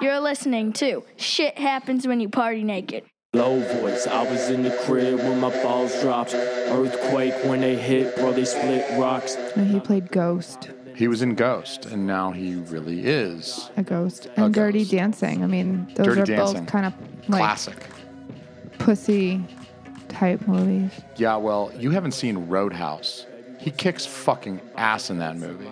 You're listening to Shit Happens When You Party Naked. Low voice, I was in the crib when my balls dropped. Earthquake when they hit, bro, they split rocks. And he played Ghost, He was in Ghost, and now he really is a ghost, and Dirty Ghost. Dancing. I mean, those Dirty are Dancing. both kind of like classic. pussy type movies. Yeah, well, you haven't seen Roadhouse. He kicks fucking ass in that movie.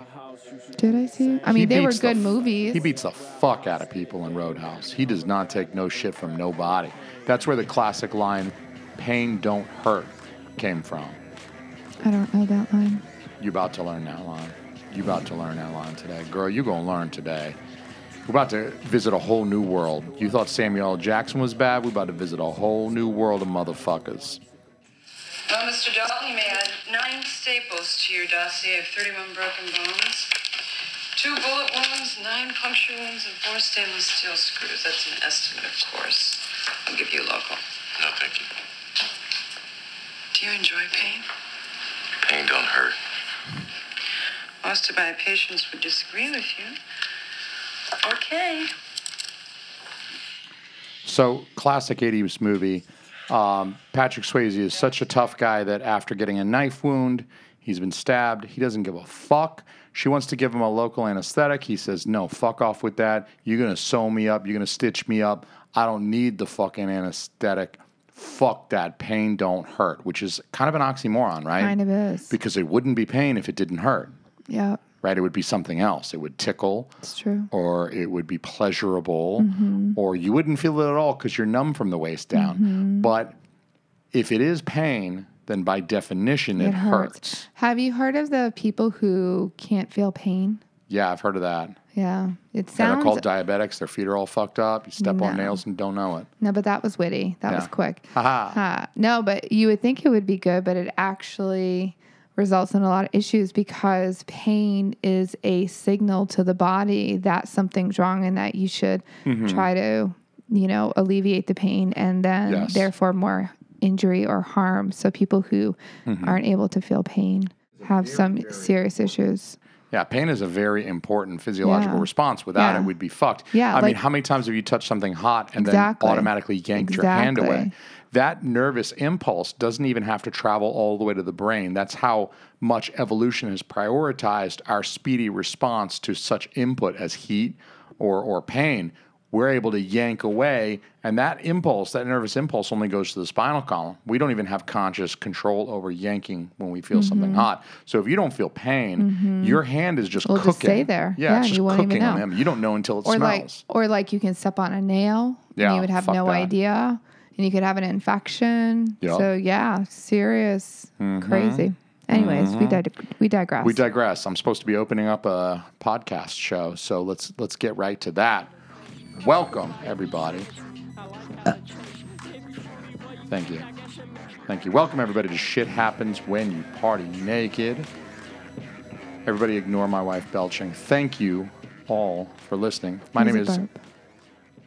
Did I see? it? I mean, He they were beats the good movies. He beats the fuck out of people in Roadhouse. He does not take no shit from nobody. That's where the classic line, pain don't hurt, came from. I don't know that line. You about to learn that line. You about to learn that line today. Girl, you gonna learn today. We're about to visit a whole new world. You thought Samuel L. Jackson was bad? We're about to visit a whole new world of motherfuckers. Well, Mr. Dalton, you may add nine staples to your dossier of 31 broken bones, two bullet wounds, nine puncture wounds, and four stainless steel screws. That's an estimate, of course. I'll give you a local. No, thank you. Do you enjoy pain? Pain don't hurt. Most of my patients would disagree with you. Okay. So, classic 80s movie. Um, Patrick Swayze is such a tough guy that after getting a knife wound, he's been stabbed. He doesn't give a fuck. She wants to give him a local anesthetic. He says, No, fuck off with that. You're going to sew me up. You're going to stitch me up. I don't need the fucking anesthetic. Fuck that. Pain don't hurt, which is kind of an oxymoron, right? Kind of is. Because it wouldn't be pain if it didn't hurt, Yeah, right? It would be something else. It would tickle it's true. or it would be pleasurable, Mm-hmm. or you wouldn't feel it at all because you're numb from the waist down. Mm-hmm. But if it is pain, then by definition it, It hurts. hurts. Have you heard of the people who can't feel pain? Yeah, I've heard of that. Yeah, it Yeah, sounds they're called diabetics. Their feet are all fucked up. You step on nails and don't know it. no, but that was witty. That was quick. Ha. No, but you would think it would be good, but it actually results in a lot of issues because pain is a signal to the body that something's wrong and that you should Mm-hmm. try to, you know, alleviate the pain and then Yes. therefore more injury or harm. So people who Mm-hmm. aren't able to feel pain have some serious issues. Yeah, pain is a very important physiological Yeah. response. Without Yeah. it, we'd be fucked. Yeah, I mean, how many times have you touched something hot and Exactly. then automatically yanked your hand away? That nervous impulse doesn't even have to travel all the way to the brain. That's how much evolution has prioritized our speedy response to such input as heat or, or pain. We're able to yank away, and that impulse, that nervous impulse, only goes to the spinal column. We don't even have conscious control over yanking when we feel Mm-hmm. something hot. So if you don't feel pain, mm-hmm. your hand is just Will cooking. just stay there. Yeah, Yeah, it's just you won't even cooking on him. You don't know until it or smells. like or like you can step on a nail Yeah, and you would have no that. idea and you could have an infection Yeah. so yeah serious mm-hmm. crazy anyways we mm-hmm. dig- we digress we digress. I'm supposed to be opening up a podcast show, so let's let's get right to that. Welcome everybody. Thank you. Thank you. Welcome everybody to Shit Happens When You Party Naked. Everybody ignore my wife belching. Thank you all for listening. My name is.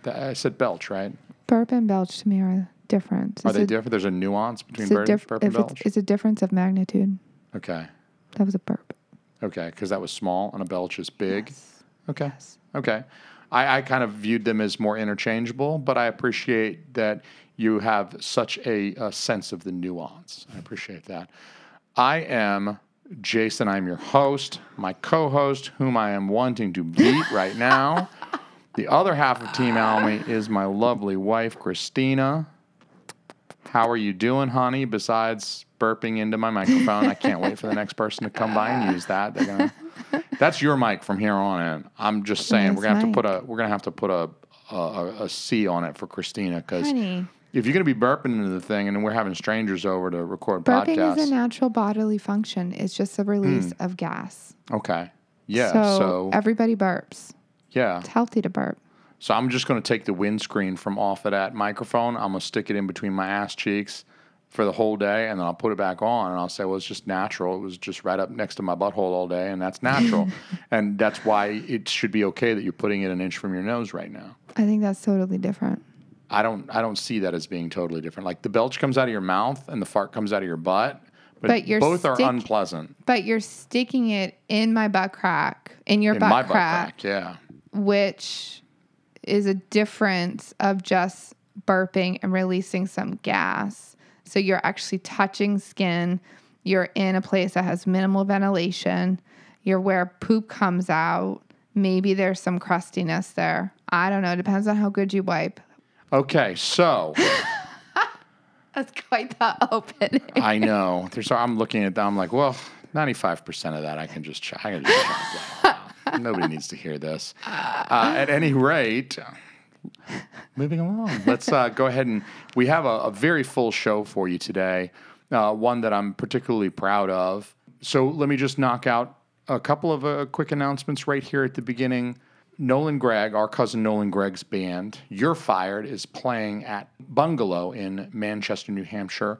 Th- I said belch, right? burp and belch to me are different Are they a- different? There's a nuance between a, burp, diff- burp and it's, belch. it's a difference of magnitude Okay. that was a burp Okay, because that was small and a belch is big. Okay. Okay. I, I kind of viewed them as more interchangeable, but I appreciate that you have such a, a sense of the nuance. I appreciate that. I am Jason. I'm your host, my co host, whom I am wanting to beat right now. The other half of Team Alme is my lovely wife, Christina. How are you doing, honey? Besides burping into my microphone, I can't wait for the next person to come by and use that. They're gonna. That's your mic from here on in. I'm just saying we're gonna have to put a we're gonna have to put a a, a, a C on it for Christina because if you're gonna be burping into the thing and we're having strangers over to record burping podcasts, is a natural bodily function. It's just a release mm. of gas. Okay, yeah, so, so, everybody burps. Yeah, it's healthy to burp. So I'm just going to take the windscreen from off of that microphone. I'm going to stick it in between my ass cheeks for the whole day, and then I'll put it back on, and I'll say, "Well, it's just natural. It was just right up next to my butthole all day, and that's natural, and that's why it should be okay that you're putting it an inch from your nose right now." i think that's totally different I don't, I don't see that as being totally different. Like the belch comes out of your mouth and the fart comes out of your butt, but, But you're both are unpleasant but you're sticking it in my butt crack, in your in butt my butt crack, crack. Yeah, which is a difference of just burping and releasing some gas. So you're actually touching skin. You're in a place that has minimal ventilation. You're where poop comes out. Maybe there's some crustiness there. I don't know. It depends on how good you wipe. Okay, so That's quite the opening. I know. There's. I'm looking at that. I'm like, well, 95 percent of that I can just. ch- I can just. chop. Nobody needs to hear this. Uh, at any rate, moving along. Let's uh, go ahead and we have a, a very full show for you today. Uh, one that I'm particularly proud of. So let me just knock out a couple of uh, quick announcements right here at the beginning. Nolan Gregg, our cousin Nolan Gregg's band, You're Fired, is playing at Bungalow in Manchester, New Hampshire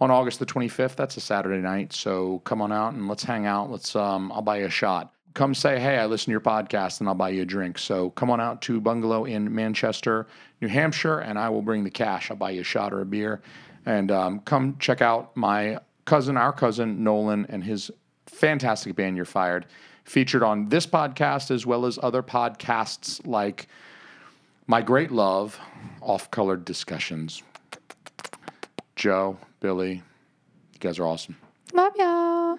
on August the 25th. That's a Saturday night. So come on out and let's hang out. Let's um I'll buy you a shot. Come say, "Hey, I listen to your podcast and I'll buy you a drink." So come on out to Bungalow in Manchester, New Hampshire, and I will bring the cash. I'll buy you a shot or a beer. And um, come check out my cousin, our cousin Nolan and his fantastic band You're Fired, featured on this podcast as well as other podcasts like My Great Love, Off Colored Discussions. Joe, Billy, you guys are awesome. Love y'all.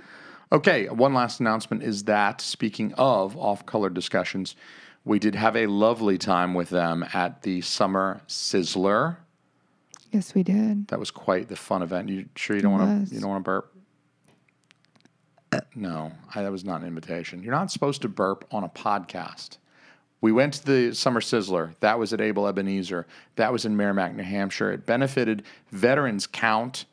Okay, one last announcement is that speaking of off color discussions, we did have a lovely time with them at the Summer Sizzler. Yes, we did. That was quite the fun event. You sure you don't want to you don't want to burp? No, I, that was not an invitation. You're not supposed to burp on a podcast. We went to the Summer Sizzler. That was at Able Ebenezer. That was in Merrimack, New Hampshire. It benefited Veterans Count.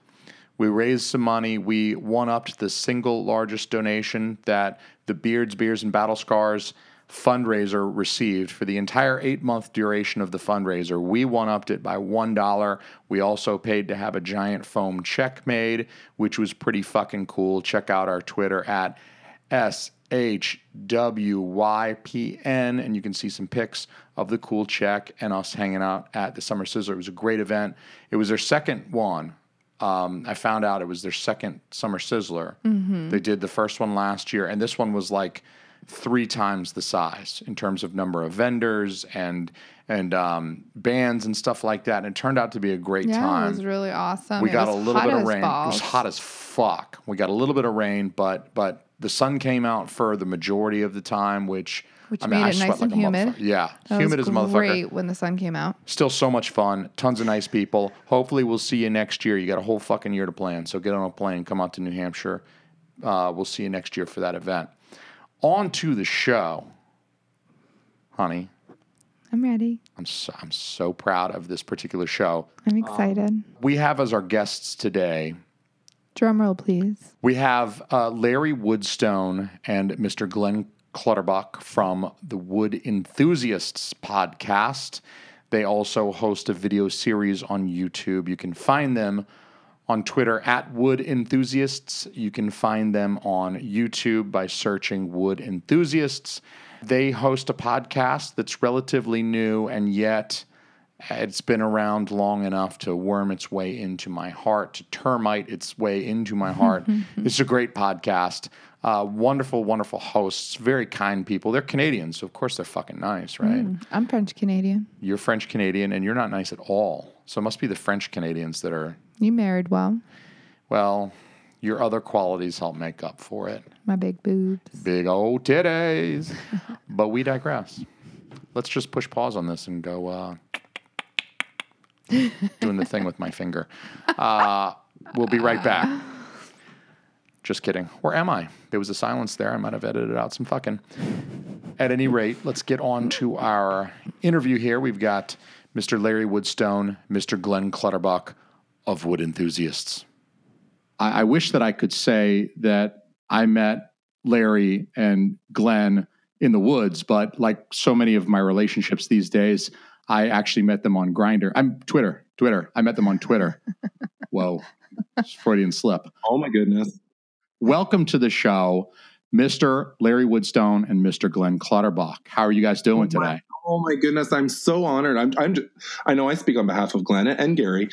We raised some money. We one upped the single largest donation that the Beards, Beers, and Battle Scars fundraiser received for the entire eight month duration of the fundraiser. We one upped it by $1. We also paid to have a giant foam check made, which was pretty fucking cool. Check out our Twitter at SHWYPN, and you can see some pics of the cool check and us hanging out at the Summer Sizzler. It was a great event. It was their second one. Um, I found out it was their second Summer Sizzler. They did the first one last year, and this one was like three times the size in terms of number of vendors and and um, bands and stuff like that. And it turned out to be a great Yeah, time. it was really awesome. We It got a little bit of rain. It was hot as fuck. We got a little bit of rain, but but the sun came out for the majority of the time, which Which I mean, made I it nice and like humid. Yeah, That humid as a motherfucker. great when the sun came out. Still so much fun. Tons of nice people. Hopefully, we'll see you next year. You got a whole fucking year to plan. So get on a plane, come out to New Hampshire. Uh, we'll see you next year for that event. On to the show, honey. I'm ready. I'm so, I'm so proud of this particular show. I'm excited. We have as our guests today Drum roll, please. We have uh, Larry Woodstone and Mr. Glen Clutterbuck from the Wood Enthusiasts podcast. They also host a video series on YouTube. You can find them on Twitter at Wood Enthusiasts. You can find them on YouTube by searching Wood Enthusiasts. They host a podcast that's relatively new and yet it's been around long enough to worm its way into my heart, to termite its way into my heart. it's a great podcast. Uh, wonderful, wonderful hosts, very kind people. They're Canadians, so of course they're fucking nice, right? I'm French Canadian. You're French Canadian and you're not nice at all. So it must be the French Canadians that are, You married well. well, your other qualities help make up for it. My big boobs. Big old titties. but we digress. Let's just push pause on this and go uh, doing the thing with my finger. Uh, we'll be right back. Just kidding. Or am I? There was a silence there. I might have edited out some fucking. At any rate, let's get on to our interview here. We've got Mr. Larry Woodstone, Mr. Glen Clutterbuck of Wood Enthusiasts. I, I wish that I could say that I met Larry and Glen in the woods, but like so many of my relationships these days, I actually met them on Grindr. I'm Twitter, Twitter. I met them on Twitter. Whoa, Freudian slip. Oh my goodness. Welcome to the show. Mr. Larry Woodstone and Mr. Glen Clutterbuck. How are you guys doing Oh, my- today? Oh my goodness, I'm so honored. I'm, I'm, I know I speak on behalf of Glen and Gary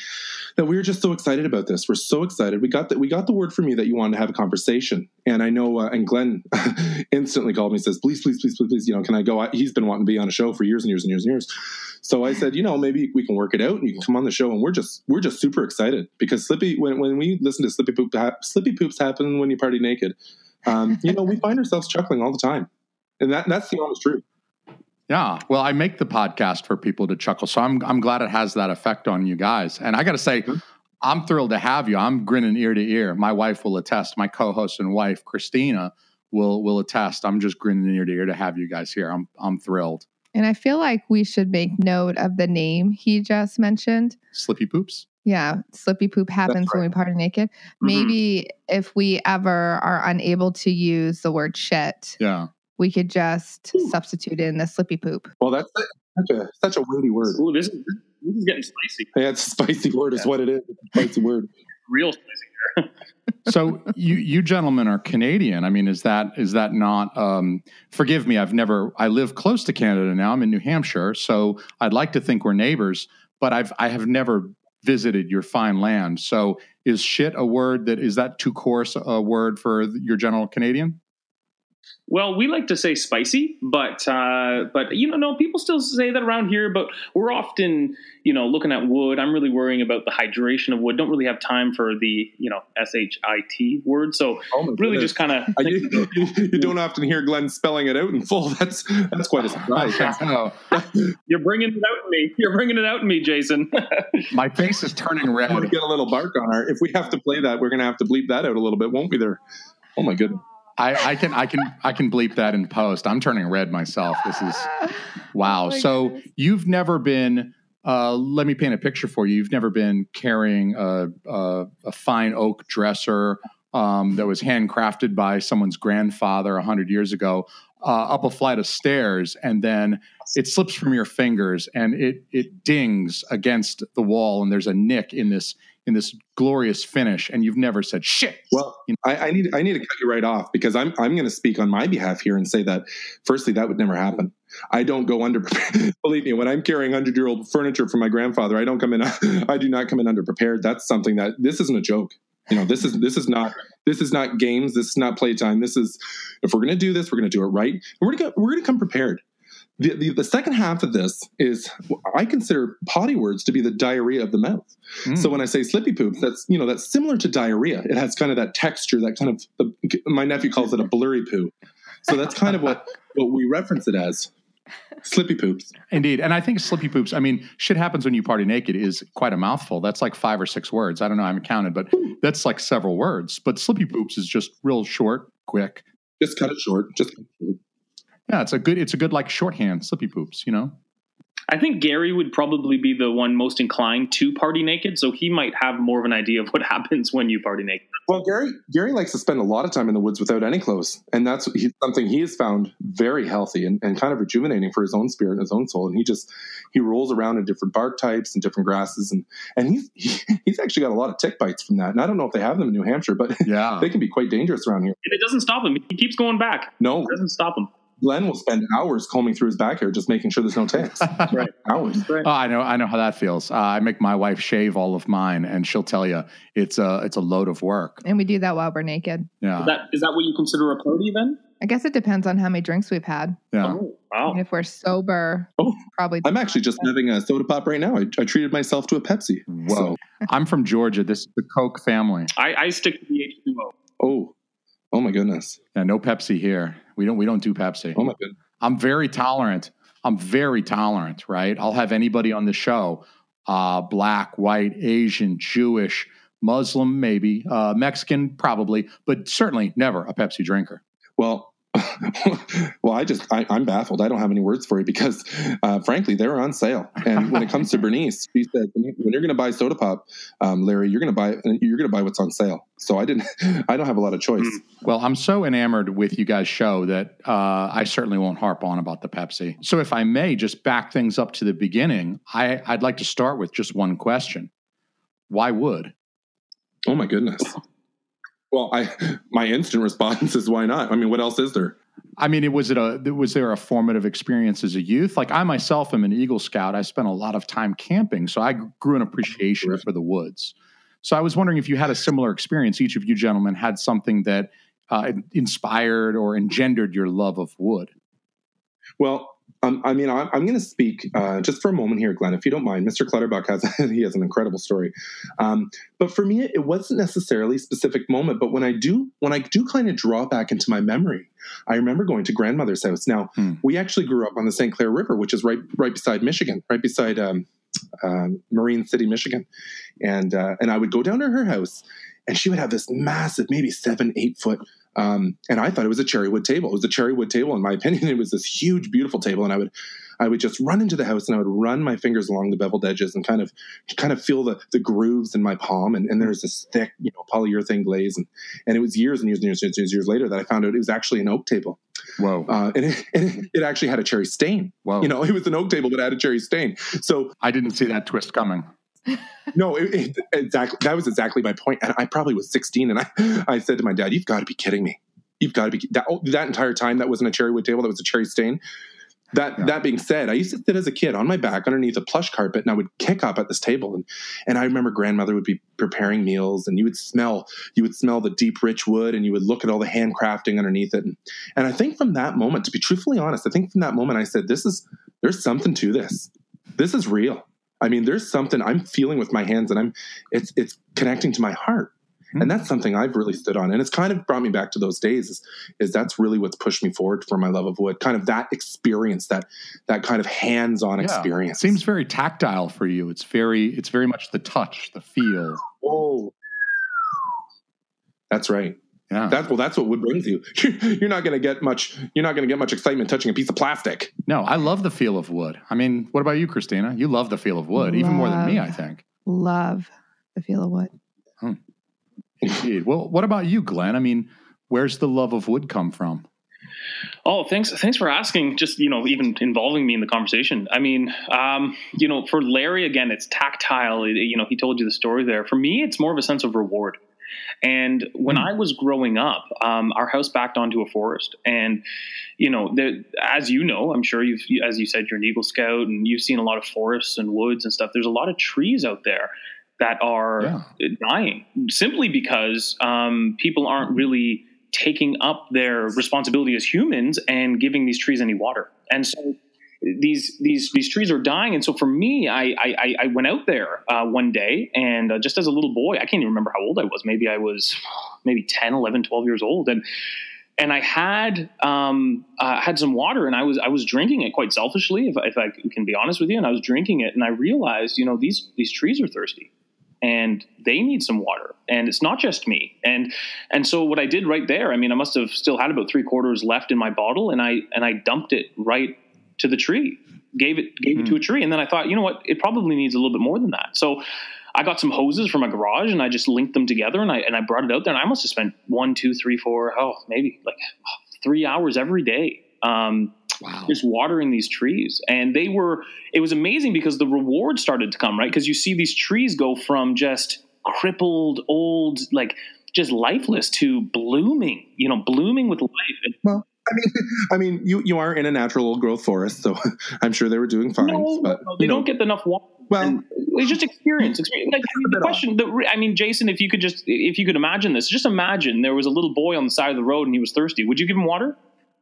that we're just so excited about this. We're so excited. We got the, we got the word from you that you wanted to have a conversation, and I know. Uh, and Glen instantly called me and says, "Please, please, please, please, please, you know, can I go?" I, he's been wanting to be on a show for years and years and years and years. So I said, you know, maybe we can work it out, and you can come on the show. And we're just we're just super excited because Slippy when when we listen to Slippy Poop Slippy Poops happen when you party naked, um, you know, we find ourselves chuckling all the time, and that that's the honest truth. Yeah. Well, I make the podcast for people to chuckle. So I'm I'm glad it has that effect on you guys. And I got to say, Mhm. I'm thrilled to have you. I'm grinning ear to ear. My wife will attest. My co-host and wife, Christina, will will attest. I'm just grinning ear to ear to have you guys here. I'm I'm thrilled. And I feel like we should make note of the name he just mentioned. Slippy poops. Yeah, slippy poop happens when we party naked. Maybe if we ever are unable to use the word shit, Yeah. we could just substitute in the slippy poop. Well, that's such a such a weighty word. Ooh, this is this is getting spicy. Yeah, it's a spicy word, is what it is. It's a spicy word. Real spicy. So you you gentlemen are Canadian. I mean, is that is that not? Um, forgive me. I've never. I live close to Canada now. I'm in New Hampshire, so I'd like to think we're neighbors. But I've I have never visited your fine land. So is shit a word that is that too coarse a word for your general Canadian? Well, we like to say spicy, but uh, but you know, no, people still say that around here. But we're often, you know, looking at wood. I'm really worrying about the hydration of wood. Don't really have time for the you know s h i t word. So Oh really, goodness. just kind of you, you don't often hear Glen spelling it out in full. That's that's quite a surprise. You're bringing it out in me. You're bringing it out in me, Jason. my face is turning red. I'm gonna get a little bark on her. If we have to play that, we're gonna have to bleep that out a little bit, won't we? There. Oh my goodness. I, I can I can I can bleep that in post. I'm turning red myself. This is wow. Oh so goodness. you've never been. Uh, let me paint a picture for you. You've never been carrying a, a, a fine oak dresser um, that was handcrafted by someone's grandfather a hundred years ago uh, up a flight of stairs, and then it slips from your fingers and it it dings against the wall, and there's a nick in this in this glorious finish, and you've never said shit. Well, I, I need I need to cut you right off because I'm I'm going to speak on my behalf here and say that firstly that would never happen. I don't go under. Believe me, when I'm carrying hundred year old furniture from my grandfather, I don't come in. I do not come in underprepared. That's something that this isn't a joke. You know, this is this is not this is not games. This is not playtime. This is if we're going to do this, we're going to do it right, and we're going to we're going to come prepared. The, the, the second half of this is I consider potty words to be the diarrhea of the mouth. Mm. So when I say slippy poops, that's you know that's similar to diarrhea. It has kind of that texture, that kind of my nephew calls it a blurry poo. So that's kind of what what we reference it as. Slippy poops. Indeed. And I think slippy poops, I mean, shit happens when you party naked is quite a mouthful. That's like five or six words. I don't know, I haven't counted, but that's like several words. But slippy poops is just real short, quick. Just cut it short. Just cut it short. Yeah, it's a good it's a good like shorthand, slippy poops, you know? I think Gary would probably be the one most inclined to party naked, so he might have more of an idea of what happens when you party naked. Well, Gary Gary likes to spend a lot of time in the woods without any clothes, and that's something he has found very healthy and, and kind of rejuvenating for his own spirit and his own soul. And he just he rolls around in different bark types and different grasses, and and he's he, he's actually got a lot of tick bites from that. And I don't know if they have them in New Hampshire, but Yeah. they can be quite dangerous around here. And it doesn't stop him. He keeps going back. No, It doesn't stop him. Glen will spend hours combing through his back hair just making sure there's no ticks. Right. hours. Right. Oh, I know I know how that feels. Uh, I make my wife shave all of mine and she'll tell you it's a it's a load of work. And we do that while we're naked. Yeah. Is that is that what you consider a party then? I guess it depends on how many drinks we've had. yeah. Oh, wow. And if we're sober, Oh, probably. I'm actually just having a soda pop right now. I, I treated myself to a Pepsi. Whoa. So, I'm from Georgia. This is the Coke family. I, I stick to the H2O. oh, oh my goodness. Yeah, no Pepsi here. We don't we don't do Pepsi. Oh my goodness. I'm very tolerant. I'm very tolerant, right? I'll have anybody on the show, uh, black, white, Asian, Jewish, Muslim, maybe, uh, Mexican, probably, but certainly never a Pepsi drinker. Well, well, I just I, I'm baffled. I don't have any words for you because, uh, frankly, they were on sale. And when it comes to Bernice, she said, when, you, when you're going to buy soda pop, um, Larry, you're going to buy you're going to buy what's on sale. So I didn't. I don't have a lot of choice. Well, I'm so enamored with you guys' show that uh, I certainly won't harp on about the Pepsi. So, if I may just back things up to the beginning, I, I'd like to start with just one question: Why would? Oh my goodness. Well, I my instant response is why not? I mean, what else is there? I mean, it was it a was there a formative experience as a youth? Like I myself am an Eagle Scout. I spent a lot of time camping, so I grew an appreciation for the woods. So I was wondering if you had a similar experience. Each of you gentlemen had something that uh, inspired or engendered your love of wood. Well, um, I mean, I'm, I'm going to speak uh, just for a moment here, Glen, if you don't mind. Mr. Clutterbuck has he has an incredible story, um, but for me, it wasn't necessarily a specific moment. But when I do, when I do kind of draw back into my memory, I remember going to grandmother's house. Now, hmm. we actually grew up on the St. Clair River, which is right right beside Michigan, right beside um, uh, Marine City, Michigan, and uh, and I would go down to her house, and she would have this massive, maybe seven, eight foot um, and I thought it was a cherry wood table. It was a cherry wood table, in my opinion. It was this huge, beautiful table, and I would, I would just run into the house and I would run my fingers along the beveled edges and kind of, kind of feel the, the grooves in my palm. And, and there's this thick, you know, polyurethane glaze, and and it was years and years and years and years, years later that I found out it was actually an oak table. Whoa! Uh, and, it, and it actually had a cherry stain. Wow! You know, it was an oak table, but it had a cherry stain. So I didn't see that twist coming no, it, it, exactly. That was exactly my point. And I probably was 16, and I, I said to my dad, "You've got to be kidding me! You've got to be that, oh, that entire time. That wasn't a cherry wood table. That was a cherry stain." That yeah. that being said, I used to sit as a kid on my back underneath a plush carpet, and I would kick up at this table. and And I remember grandmother would be preparing meals, and you would smell you would smell the deep, rich wood, and you would look at all the handcrafting underneath it. And, and I think from that moment, to be truthfully honest, I think from that moment, I said, "This is there's something to this. This is real." I mean, there's something I'm feeling with my hands, and I'm it's it's connecting to my heart, mm-hmm. and that's something I've really stood on, and it's kind of brought me back to those days. Is is that's really what's pushed me forward for my love of wood, kind of that experience, that that kind of hands-on yeah. experience. It seems very tactile for you. It's very it's very much the touch, the feel. Oh, that's right. Yeah. That's well. That's what wood brings you. You're not going to get much. You're not going to get much excitement touching a piece of plastic. No, I love the feel of wood. I mean, what about you, Christina? You love the feel of wood love, even more than me, I think. Love the feel of wood. Hmm. Indeed. well, what about you, Glen? I mean, where's the love of wood come from? Oh, thanks. Thanks for asking. Just you know, even involving me in the conversation. I mean, um, you know, for Larry again, it's tactile. You know, he told you the story there. For me, it's more of a sense of reward. And when mm. I was growing up, um, our house backed onto a forest, and you know, there, as you know, I'm sure you've, as you said, you're an Eagle Scout, and you've seen a lot of forests and woods and stuff. There's a lot of trees out there that are yeah. dying simply because um, people aren't really taking up their responsibility as humans and giving these trees any water. And so these these these trees are dying. And so for me i i, I went out there uh, one day and uh, just as a little boy i can't even remember how old i was. Maybe i was maybe 10 11 12 years old. And and i had um, uh, had some water and i was i was drinking it quite selfishly if, if i can be honest with you. And i was drinking it and i realized you know these these trees are thirsty and they need some water. And it's not just me. And and so what i did right there i mean i must have still had about three quarters left in my bottle and i and i dumped it right to the tree, gave it gave mm. it to a hmm. tree, and then I thought, you know what, it probably needs a little bit more than that. So I got some hoses from my garage and I just linked them together and I and I brought it out there and I must have spent one, two, three, four, oh maybe like three hours every day. Um, Wow. just watering these trees and they were it was amazing because the reward started to come right because you see these trees go from just crippled old like just lifeless to blooming you know blooming with life well I mean, I mean, you you are in a natural old growth forest, so I'm sure they were doing fine. No, but no, they don't know. get enough water. Well, it's just experience. experience. Like, the question, the, I mean, Jason, if you could just, if you could imagine this, just imagine there was a little boy on the side of the road and he was thirsty. Would you give him water?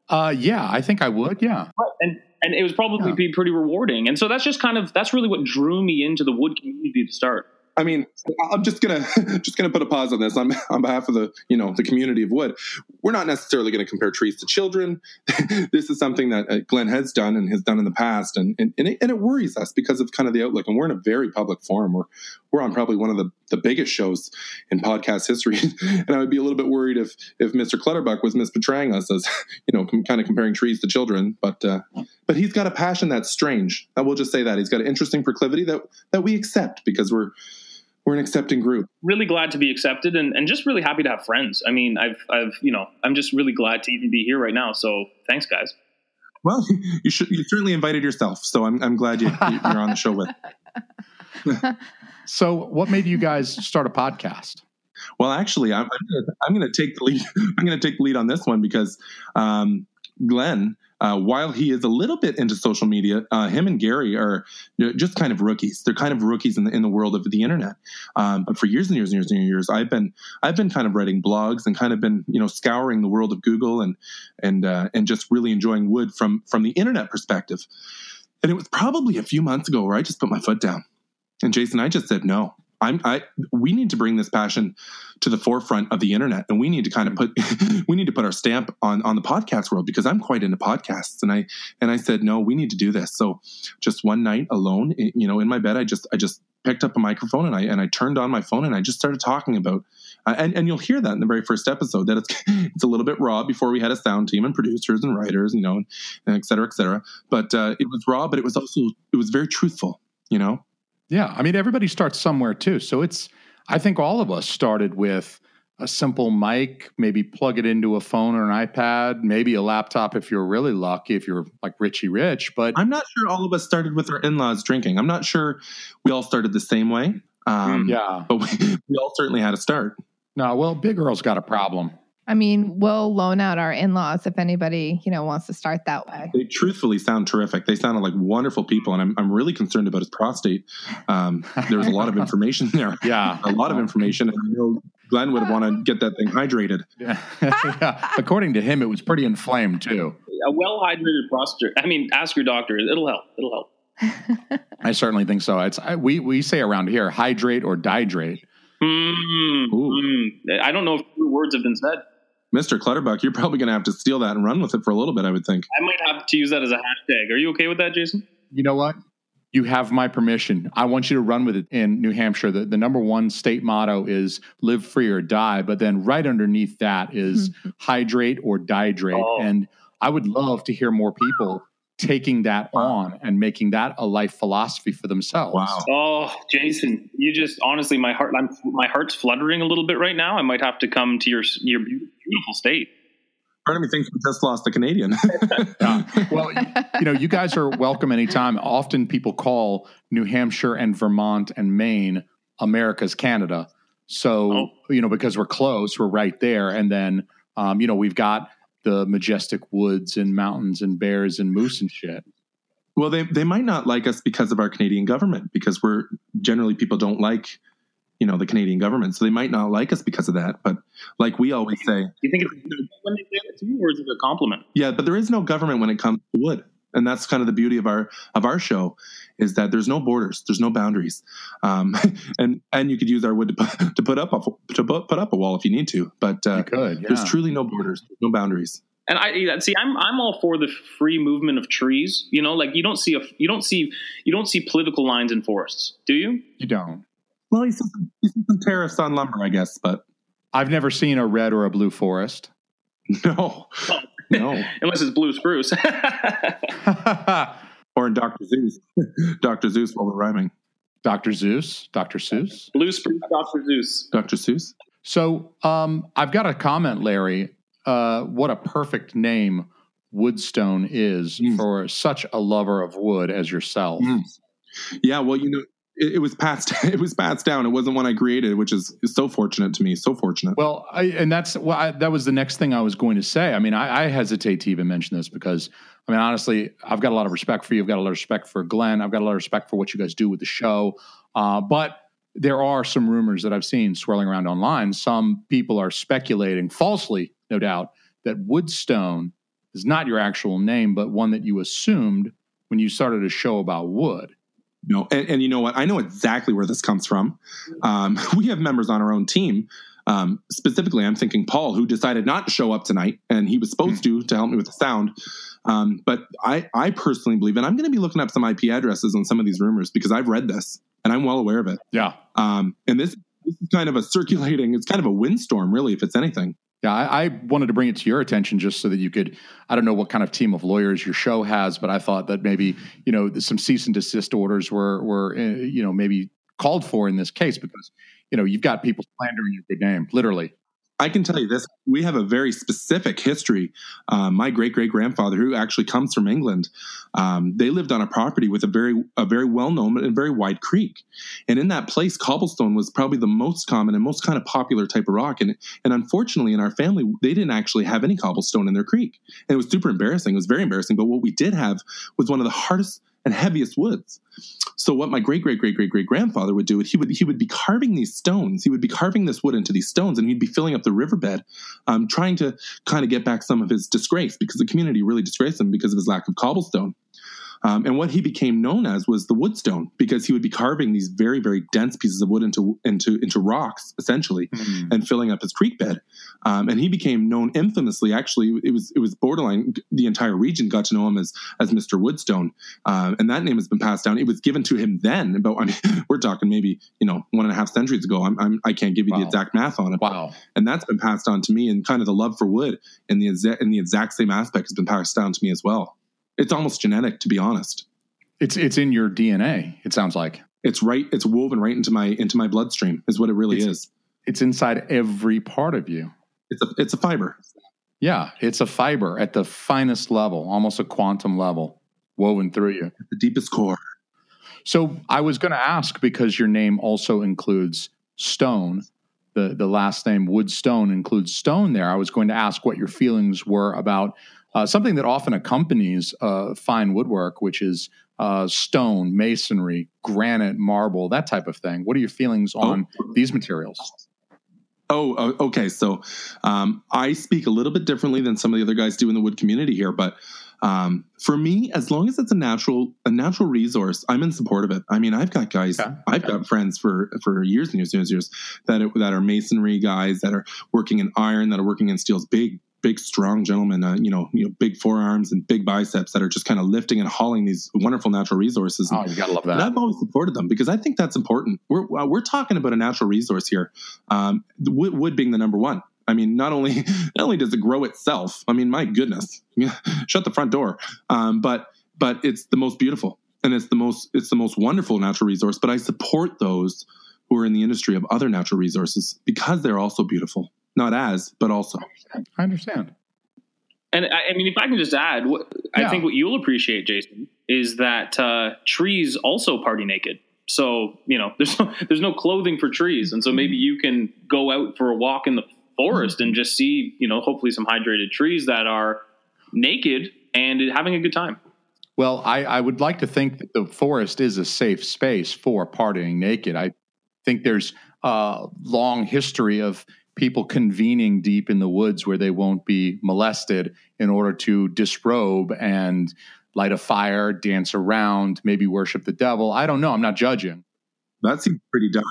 Uh, yeah, I think I would. Yeah, and and it was probably yeah. be pretty rewarding. And so that's just kind of that's really what drew me into the wood community to start. I mean, I'm just gonna just gonna put a pause on this on on behalf of the you know the community of wood. We're not necessarily going to compare trees to children. this is something that uh, Glen has done and has done in the past, and and and it, and it, worries us because of kind of the outlook. And we're in a very public forum. We're we're on probably one of the, the biggest shows in podcast history, and I would be a little bit worried if if Mr. Clutterbuck was misportraying us as you know com- kind of comparing trees to children. But uh, but he's got a passion that's strange. I will just say that he's got an interesting proclivity that that we accept because we're we're an accepting group. Really glad to be accepted and, and just really happy to have friends. I mean, I've, I've, you know, I'm just really glad to even be here right now. So thanks guys. Well, you should, you certainly invited yourself. So I'm, I'm glad you, you're on the show with. so what made you guys start a podcast? Well, actually, I'm, I'm going to take the lead. I'm going to take the lead on this one because um, Glen, uh, while he is a little bit into social media, uh, him and Gary are just kind of rookies. They're kind of rookies in the in the world of the internet. Um, but for years and years and years and years, I've been I've been kind of writing blogs and kind of been you know scouring the world of Google and and uh, and just really enjoying wood from from the internet perspective. And it was probably a few months ago where I just put my foot down. And Jason, I just said no. I'm I we need to bring this passion to the forefront of the internet and we need to kind of put we need to put our stamp on on the podcast world because I'm quite into podcasts and I and I said no we need to do this. So just one night alone you know in my bed I just I just picked up a microphone and I and I turned on my phone and I just started talking about uh, and and you'll hear that in the very first episode that it's it's a little bit raw before we had a sound team and producers and writers you know and, and et cetera et cetera. But uh, it was raw but it was also it was very truthful you know Yeah, I mean everybody starts somewhere too. So it's I think all of us started with a simple mic, maybe plug it into a phone or an iPad, maybe a laptop if you're really lucky, if you're like Richie Rich. But I'm not sure all of us started with our in-laws drinking. I'm not sure we all started the same way. Um, yeah, but we, we all certainly had to start. no, well, Big Earl's got a problem. I mean, we'll loan out our in-laws if anybody, you know, wants to start that way. They truthfully sound terrific. They sounded like wonderful people, and I'm, I'm really concerned about his prostate. Um, there was a lot of information there. Yeah. a lot of information. And I know Glen would want to get that thing hydrated. Yeah. yeah. According to him, it was pretty inflamed too. A well hydrated prostate. I mean, ask your doctor. It'll help. It'll help. I certainly think so. It's I, we we say around here, hydrate or dihydrate. Mm, mm. I don't know if words have been said. Mr. Clutterbuck, you're probably going to have to steal that and run with it for a little bit, I would think. I might have to use that as a hashtag. Are you okay with that, Jason? You know what? You have my permission. I want you to run with it in New Hampshire. The, the number one state motto is live free or die. But then right underneath that is hydrate or dihydrate. Oh. And I would love to hear more people taking that on and making that a life philosophy for themselves. Wow. Oh, Jason, you just honestly, my heart, I'm, my heart's fluttering a little bit right now. I might have to come to your your beautiful state. Part of me thinks we just lost a Canadian. Yeah. Well, you know, you guys are welcome anytime. Often people call New Hampshire and Vermont and Maine America's Canada. So, Oh. you know, because we're close, we're right there. And then, um, you know, we've got the majestic woods and mountains and bears and moose and shit. well, they, they might not like us because of our Canadian government, because we're generally people don't like, you know, the Canadian government. So they might not like us because of that. But like we always say, do You think it's, when they say that to you, or is it a compliment? Yeah, but there is no government when it comes to wood, and that's kind of the beauty of our of our show, is that there's no borders, there's no boundaries, um, and and you could use our wood to put, to put up a, to put put up a wall if you need to, but uh, could, yeah. there's truly no borders, no boundaries. And I see. I'm I'm all for the free movement of trees. You know, like you don't see a you don't see you don't see political lines in forests, do you? You don't. Well, you see, some, you see some tariffs on lumber, I guess, but I've never seen a red or a blue forest. no, no. Unless it's blue spruce. Or in Doctor Zeus, Doctor Zeus while we're rhyming, Dr. Zeus, Dr. Seuss. blue spruce, Dr. Zeus. Doctor Zeus. So um, I've got a comment, Larry. Uh, what a perfect name Woodstone is Mm. for such a lover of wood as yourself. Mm. Yeah, well, you know, it, it was passed. It was passed down. It wasn't one I created, which is, is so fortunate to me. So fortunate. Well, I, and that's well, I, that was the next thing I was going to say. I mean, I, I hesitate to even mention this because, I mean, honestly, I've got a lot of respect for you. I've got a lot of respect for Glen. I've got a lot of respect for what you guys do with the show. Uh, but there are some rumors that I've seen swirling around online. Some people are speculating, falsely, no doubt, that Woodstone is not your actual name, but one that you assumed when you started a show about wood. No, and, and you know what? I know exactly where this comes from. Um, we have members on our own team. Um, specifically, I'm thinking Paul, who decided not to show up tonight, and he was supposed to to help me with the sound. Um, but I, I personally believe, and I'm going to be looking up some IP addresses on some of these rumors because I've read this and I'm well aware of it. Yeah. Um, and this, this is kind of a circulating. It's kind of a windstorm, really, if it's anything. Yeah, I, I wanted to bring it to your attention just so that you could. I don't know what kind of team of lawyers your show has, but I thought that maybe you know some cease and desist orders were were uh, you know maybe called for in this case because you know you've got people slandering your good name, literally. I can tell you this: we have a very specific history. Um, my great great grandfather, who actually comes from England, um, they lived on a property with a very a very well known and very wide creek, and in that place, cobblestone was probably the most common and most kind of popular type of rock. And and unfortunately, in our family, they didn't actually have any cobblestone in their creek, and it was super embarrassing. It was very embarrassing. But what we did have was one of the hardest and heaviest woods. So what my great great great great great grandfather would do, he would he would be carving these stones. He would be carving this wood into these stones, and he'd be filling up the riverbed, um, trying to kind of get back some of his disgrace because the community really disgraced him because of his lack of cobblestone. Um, and what he became known as was the woodstone because he would be carving these very, very dense pieces of wood into into into rocks essentially, Mm. and filling up his creek bed. Um, and he became known infamously. Actually, it was it was borderline. The entire region got to know him as as Mr. Woodstone, um, and that name has been passed down. It was given to him then. but I mean, we're talking maybe you know one and a half centuries ago. I'm, I'm I can't give you Wow. the exact math on it, Wow. and that's been passed on to me. And kind of the love for wood and the exa- in the exact same aspect has been passed down to me as well. It's almost genetic, to be honest. It's it's in your DNA. It sounds like It's right. It's woven right into my into my bloodstream. Is what it really It's- is. it's inside every part of you. It's a it's a fiber. Yeah, it's a fiber at the finest level, almost a quantum level, woven through you. The deepest core. So I was going to ask because your name also includes stone. The the last name Woodstone includes stone there. I was going to ask what your feelings were about uh, something that often accompanies uh, fine woodwork, which is uh, stone, masonry, granite, marble, that type of thing. What are your feelings on these materials? Oh, okay. So um, I speak a little bit differently than some of the other guys do in the wood community here, but um, for me, as long as it's a natural a natural resource, I'm in support of it. I mean, I've got guys, Okay. I've got friends for for years and years and years, years that are, that are masonry guys that are working in iron, that are working in steels, big big strong gentlemen, uh, you know, you know, big forearms and big biceps that are just kind of lifting and hauling these wonderful natural resources. Oh, you got to love And that. I've always supported them because I think that's important. We're uh, we're talking about a natural resource here, um, wood, wood being the number one. I mean, not only not only does it grow itself. I mean, my goodness, shut the front door. Um, but but it's the most beautiful and it's the most it's the most wonderful natural resource. But I support those who are in the industry of other natural resources because they're also beautiful. Not as, but also. I understand. And I, I mean, if I can just add, what, Yeah. I think what you'll appreciate, Jason, is that uh, trees also party naked. So you know, there's no, there's no clothing for trees, and so maybe you can go out for a walk in the forest and just see, you know, hopefully some hydrated trees that are naked and having a good time. Well, I, I would like to think that the forest is a safe space for partying naked. I think there's a long history of people convening deep in the woods where they won't be molested in order to disrobe and light a fire, dance around, maybe worship the devil. I don't know. I'm not judging. That seems pretty dark.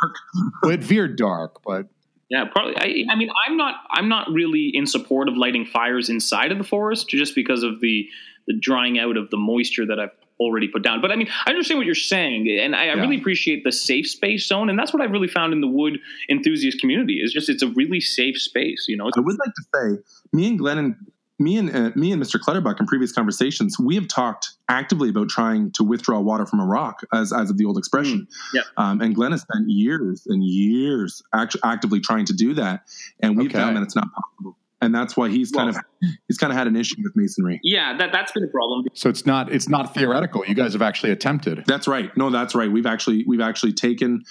It veered dark, but Yeah, probably. I, I mean, I'm not. I'm not really in support of lighting fires inside of the forest, just because of the the drying out of the moisture that I've already put down. But I mean, I understand what you're saying, and I, I really appreciate the safe space zone, and that's what I've really found in the wood enthusiast community. Is just it's a really safe space. You know, I would like to say, me and Glen and me and uh, me and Mr. Clutterbuck in previous conversations, we have talked actively about trying to withdraw water from a rock, as as of the old expression. yeah. Um, and Glen has spent years and years act- actively trying to do that, and we've Okay. found that it's not possible. And that's why he's kind Well- of he's kind of had an issue with masonry. yeah, that that's been a problem. so it's not it's not theoretical. You guys have actually attempted. That's right. No, that's right. We've actually we've actually taken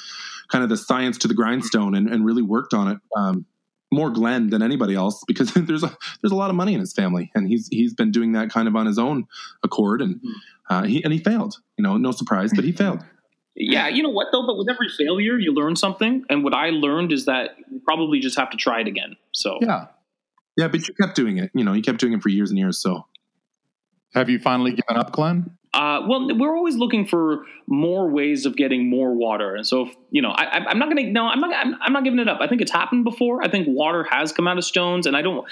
kind of the science to the grindstone and, and really worked on it. Um, more Glen than anybody else because there's a there's a lot of money in his family, and he's he's been doing that kind of on his own accord, and uh, he and he failed. You know, no surprise, but he failed. Yeah, you know what though? But with every failure, you learn something, and what I learned is that you probably just have to try it again. So Yeah. Yeah, but you kept doing it. You know, you kept doing it for years and years. So Have you finally given up, Glen? Uh, well, we're always looking for more ways of getting more water, and so if, you know, I, I'm not going to. No, I'm not. I'm, I'm not giving it up. I think it's happened before. I think water has come out of stones, and I don't.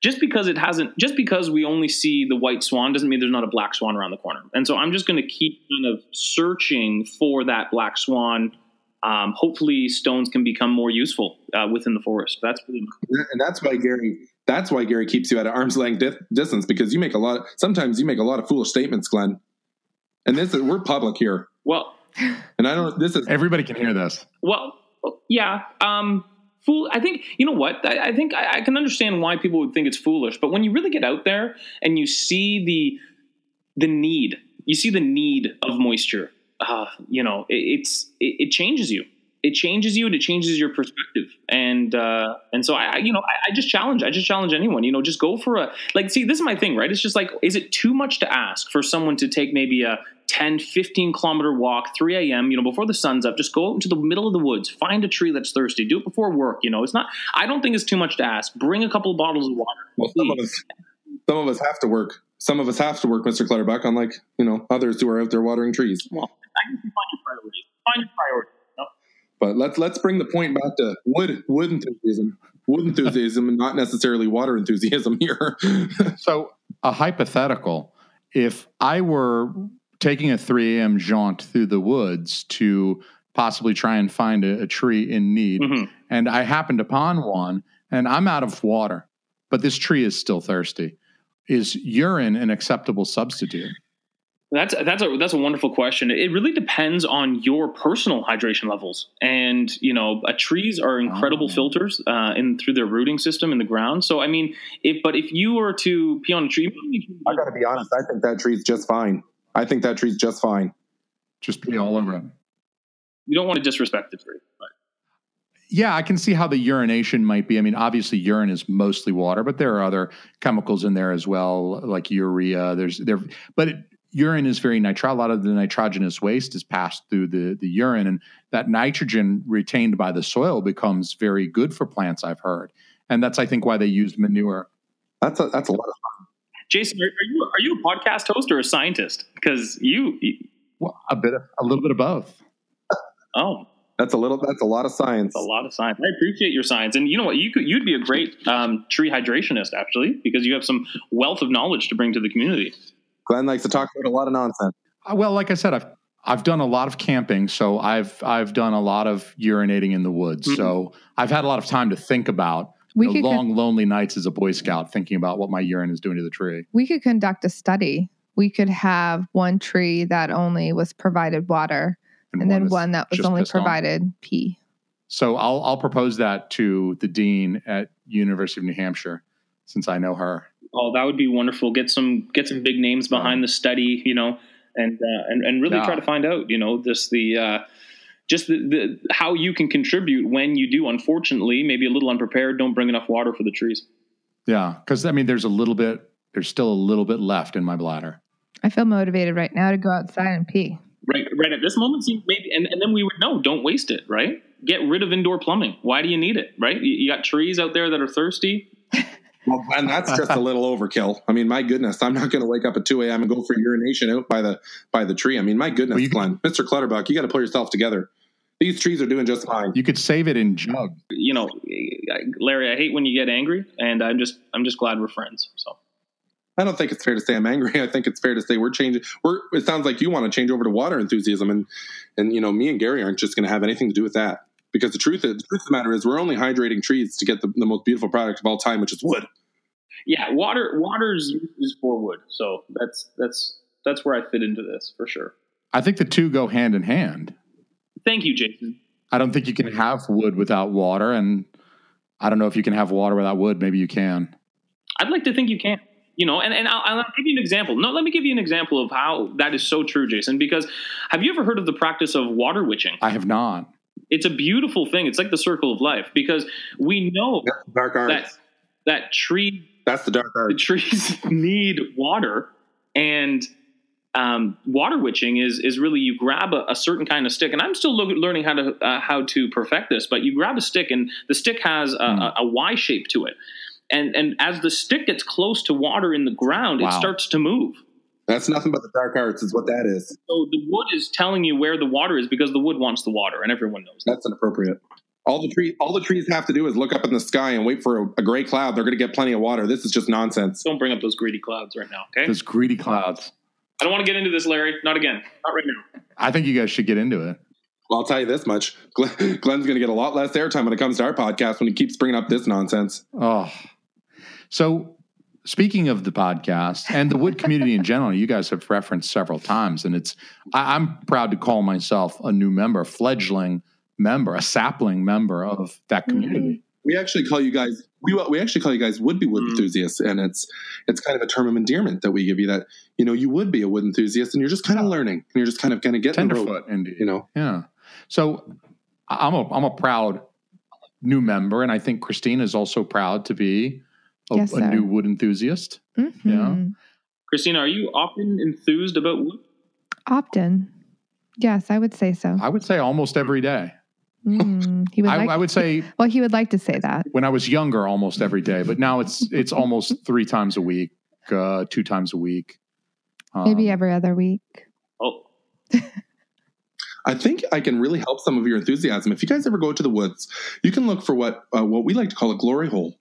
Just because it hasn't, just because we only see the white swan, doesn't mean there's not a black swan around the corner. And so I'm just going to keep kind of searching for that black swan. Um, hopefully, stones can become more useful uh, within the forest. That's really cool. and that's why Gary. That's why Gary keeps you at an arm's length di- distance because you make a lot. Of, sometimes you make a lot of foolish statements, Glen. And this is we're public here, well. and I don't. This is Everybody can hear this. Well, yeah. Um, fool. I think you know what. I, I think I, I can understand why people would think it's foolish, but when you really get out there and you see the the need, you see the need of moisture. Uh, you know, it, it's it, it changes you. It changes you and it changes your perspective. And uh, and so I, I you know, I, I just challenge. I just challenge anyone. You know, just go for a like. See, this is my thing, right? It's just like, is it too much to ask for someone to take maybe a 10, 15 kilometer walk, 3 a.m., you know, before the sun's up, just go out into the middle of the woods, find a tree that's thirsty, do it before work. You know, it's not, I don't think it's too much to ask. Bring a couple of bottles of water. Well, some of us, some of us have to work. Some of us have to work, Mr. Clutterbuck, unlike you know others who are out there watering trees. Well, guess you find your priorities. Find your priorities. you know? But let's let's bring the point back to wood wood enthusiasm, wood enthusiasm, and not necessarily water enthusiasm here. So, a hypothetical if I were taking a 3 a.m. jaunt through the woods to possibly try and find a, a tree in need, Mhm. and I happened upon one, and I'm out of water, but this tree is still thirsty. Is urine an acceptable substitute? That's that's a that's a wonderful question. It really depends on your personal hydration levels, and you know, uh, trees are incredible Oh. filters uh, in through their rooting system in the ground. So, I mean, if but if you were to pee on a tree, I got to be honest. I think that tree's just fine. I think that tree's just fine. Just pee all over it. you don't want to disrespect the tree. But Yeah, I can see how the urination might be. I mean, obviously, urine is mostly water, but there are other chemicals in there as well, like urea. There's there, but it, urine is very nitrile. A lot of the nitrogenous waste is passed through the the urine, and that nitrogen retained by the soil becomes very good for plants. I've heard, and that's I think why they use manure. That's a that's a lot of fun. Jason, are, are you are you a podcast host or a scientist? Because you, you Well, a bit, of, a little bit of both. oh, that's a little that's a lot of science. It's a lot of science. I appreciate your science, and you know what? You could you'd be a great um, tree hydrationist actually, because you have some wealth of knowledge to bring to the community. Glen likes to talk about a lot of nonsense. Uh, Well, like I said, I've I've done a lot of camping, so I've I've done a lot of urinating in the woods. Mhm. So I've had a lot of time to think about We the could con- long, lonely nights as a Boy Scout, thinking about what my urine is doing to the tree. we could conduct a study. We could have one tree that only was provided water, and, then one that was only pissed on. provided pee. So I'll I'll propose that to the dean at University of New Hampshire, since I know her. Oh, that would be wonderful. Get some get some big names behind the study, you know, and uh, and and really Yeah. try to find out, you know, just the uh, just the, the how you can contribute when you do. Unfortunately, maybe a little unprepared. Don't bring enough water for the trees. Yeah, because I mean, there's a little bit, there's still a little bit left in my bladder. I feel motivated right now to go outside and pee. Right, right at this moment, see, maybe, and, and then we would know. Don't waste it. Right, get rid of indoor plumbing. Why do you need it? Right, you, you got trees out there that are thirsty. Well, and that's just a little overkill. I mean, my goodness, I'm not going to wake up at 2 a.m. and go for urination out by the by the tree. I mean, my goodness, Well, you- Glen, Mr. Clutterbuck, you got to pull yourself together. These trees are doing just fine. You could save it in jug. You know, Larry, I hate when you get angry, and I'm just I'm just glad we're friends. So. I don't think it's fair to say I'm angry. I think it's fair to say we're changing. We're. It sounds like you want to change over to water enthusiasm, and and you know, me and Gary aren't just going to have anything to do with that. Because the truth is, the truth of the matter is, we're only hydrating trees to get the, the most beautiful product of all time, which is wood. yeah water water's is for wood so that's that's that's where i fit into this for sure I think the two go hand in hand. thank you jason I don't think you can have wood without water, and I don't know if you can have water without wood. Maybe you can. i'd like to think you can you know and, and I'll, I'll give you an example no let me give you an example of how that is so true jason because have you ever heard of the practice of water witching I have not. It's a beautiful thing it's like the circle of life because we know Dark arts. that that tree That's the dark art. the trees need water and um, water witching is is really you grab a, a certain kind of stick and i'm still look, learning how to uh, how to perfect this but you grab a stick and the stick has a, Hmm. a, a y shape to it and and as the stick gets close to water in the ground it starts to move That's nothing but the dark arts, is what that is. so the wood is telling you where the water is because the wood wants the water and everyone knows that That's inappropriate. All the tree, all the trees have to do is look up in the sky and wait for a, a gray cloud. They're going to get plenty of water. This is just nonsense. don't bring up those greedy clouds right now okay Those greedy clouds. i don't want to get into this larry not again not right now I think you guys should get into it. Well, I'll tell you this much: Glen, Glen's going to get a lot less airtime when it comes to our podcast when he keeps bringing up this nonsense. Oh, so speaking of the podcast and the wood community in general, you guys have referenced several times, and it's I, I'm proud to call myself a new member, a fledgling member, a sapling member of that community. We actually call you guys we we actually call you guys would be wood Mm. enthusiasts, and it's it's kind of a term of endearment that we give you that you know you would be a wood enthusiast, and you're just kind of learning, and you're just kind of going to get the rope, Tenderfoot, indeed. you know. Yeah. So I'm a I'm a proud new member, and I think Christine is also proud to be a, Yes, a new wood enthusiast. Mhm. Christina, are you often enthused about wood? Often. Yes, I would say so. I would say almost every day. Mm, he would I, like, I would say well, he would like to say that. when I was younger, almost every day, but now it's it's almost three times a week, uh, two times a week. Maybe Um, every other week. Oh, I think I can really help some of your enthusiasm. If you guys ever go to the woods, you can look for what uh, what we like to call a glory hole.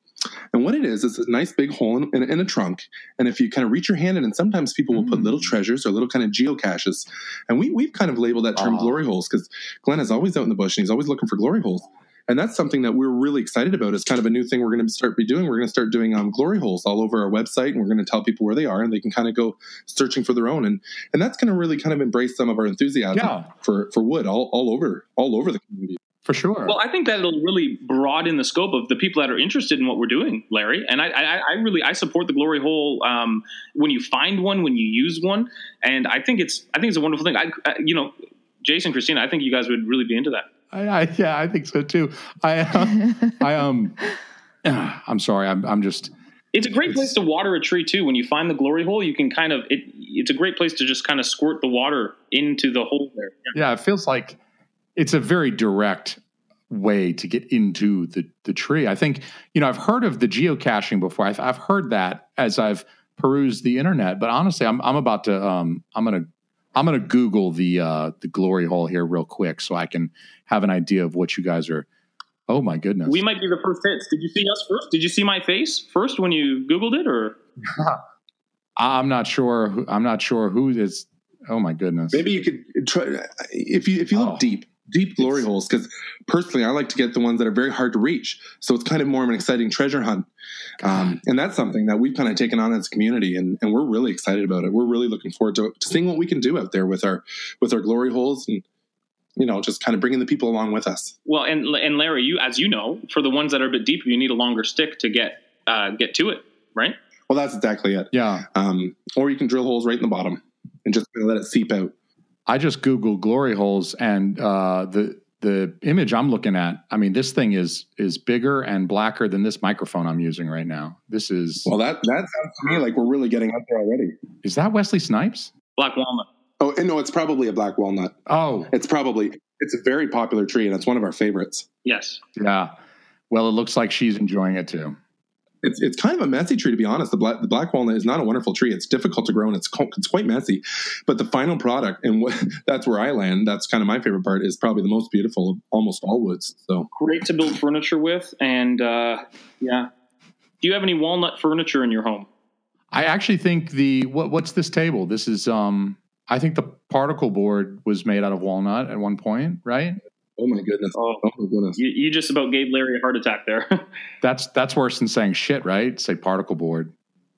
And what it is, is a nice big hole in, in, in a trunk. And if you kind of reach your hand in, and sometimes people will put Mm. little treasures or little kind of geocaches. And we, we've kind of labeled that term glory holes because Glen is always out in the bush and he's always looking for glory holes. And that's something that we're really excited about. It's kind of a new thing we're going to start be doing. We're going to start doing um, glory holes all over our website, and we're going to tell people where they are, and they can kind of go searching for their own. And and that's going to really kind of embrace some of our enthusiasm Yeah. for for wood all, all over all over the community. For sure. well, I think that it'll really broaden the scope of the people that are interested in what we're doing, Larry. And I, I, I really, I support the glory hole um, when you find one, when you use one, and I think it's, I think it's a wonderful thing. I, I you know, Jason, Christina, I think you guys would really be into that. I, I, yeah, I think so too. I uh, I um, I'm sorry. I'm I'm just It's a great It's- place to water a tree too. When you find the glory hole, you can kind of it. It's a great place to just kind of squirt the water into the hole there. yeah. It feels like it's a very direct way to get into the the tree. I think you know I've heard of the geocaching before. I've, I've heard that as I've perused the internet. But honestly, I'm I'm about to um I'm gonna I'm gonna Google the uh the glory hole here real quick so I can have an idea of what you guys are. Oh my goodness. We might be the first hits. Did you see us first? Did you see my face first when you Googled it, or I'm not sure. I'm not sure who is. Oh my goodness. Maybe you could try if you if you look Oh. deep, deep glory holes. Because personally, I like to get the ones that are very hard to reach. So it's kind of more of an exciting treasure hunt, um, and that's something that we've kind of taken on as a community, and, and we're really excited about it. We're really looking forward to, to seeing what we can do out there with our with our glory holes, and you know, just kind of bringing the people along with us. well, and and Larry, you as you know, for the ones that are a bit deeper, you need a longer stick to get uh, get to it, right? Well, that's exactly it. Yeah. Um, or you can drill holes right in the bottom and just kind of let it seep out. I just googled glory holes, and uh, the the image I'm looking at. I mean, this thing is is bigger and blacker than this microphone I'm using right now. This is Well, that that sounds to me like we're really getting up there already. is that Wesley Snipes? Black walnut. Oh, and no, it's probably a black walnut. Oh, It's probably it's a very popular tree, and it's one of our favorites. Yes. yeah. Well, it looks like she's enjoying it too. It's it's kind of a messy tree to be honest. The black the black walnut is not a wonderful tree. It's difficult to grow and it's co- it's quite messy. But the final product and what that's where I land. That's kind of my favorite part. Is probably the most beautiful of almost all woods. So Great to build furniture with, and uh, yeah. Do you have any walnut furniture in your home? I actually think the what what's this table? This is um. I think the particle board was made out of walnut at one point, right? Oh my goodness, Oh, oh my goodness. you, you just about gave Larry a heart attack there. That's that's worse than saying shit, right? Say particle board.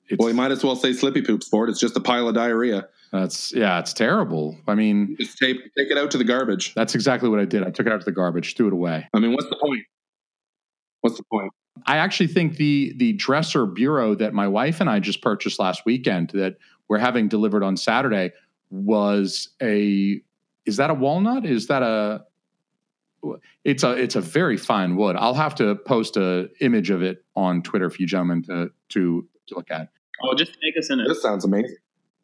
It's, Well, you might as well say slippy poops board. It's just a pile of diarrhea. that's yeah, it's terrible. I mean, Just take take it out to the garbage. that's exactly what I did. I took it out to the garbage, threw it away. I mean, what's the point? What's the point? I actually think the the dresser bureau that my wife and I just purchased last weekend that we're having delivered on Saturday was a is that a walnut? Is that a it's a it's a very fine wood. I'll have to post a image of it on Twitter for you gentlemen to to, to look at. oh, just take us in it. This sounds amazing.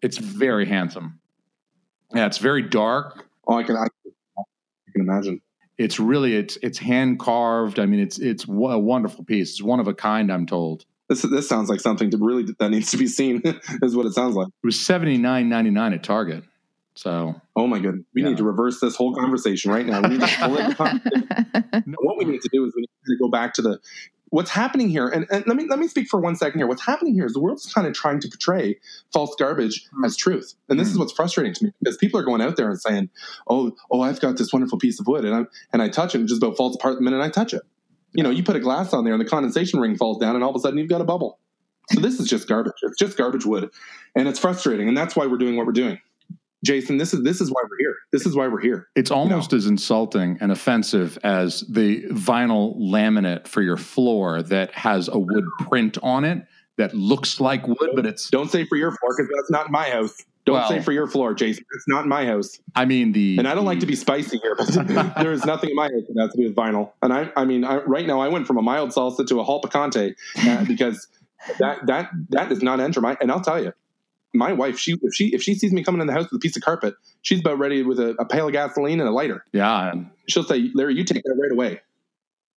It's very handsome. Yeah, it's very dark. Oh, I can I, I can imagine. It's really it's it's hand carved. I mean, it's it's a wonderful piece. It's one of a kind. I'm told. This this sounds like something to really that needs to be seen. is what it sounds like. It was seventy nine ninety nine at Target. So Oh my goodness. We Yeah. need to reverse this whole conversation right now. We need to pull what we need to do is we need to go back to the what's happening here. And, and let me let me speak for one second here. What's happening here is the world's kind of trying to portray false garbage hmm. as truth. And this is hmm. what's frustrating to me because people are going out there and saying, "Oh, oh, I've got this wonderful piece of wood," and I and I touch it, and it just about falls apart the minute I touch it. You know, you put a glass on there, and the condensation ring falls down, and all of a sudden you've got a bubble. So this is just garbage. It's just garbage wood, and it's frustrating, and that's why we're doing what we're doing. Jason, this is this is why we're here. This is why we're here. It's almost as insulting and offensive as the vinyl laminate for your floor that has a wood print on it that looks like wood, but it's. Don't say for your floor because that's not my house. Don't Well- say for your floor, Jason. It's not in my house. I mean the. And I don't like to be spicy here, but there is nothing in my house that has to do with vinyl. And I, I mean, I, right now I went from a mild salsa to a hal picante uh, because that that that does not enter my. And I'll tell you, my wife, she if she if she sees me coming in the house with a piece of carpet, she's about ready with a, a pail of gasoline and a lighter. Yeah, She'll say, "Larry, you take that right away."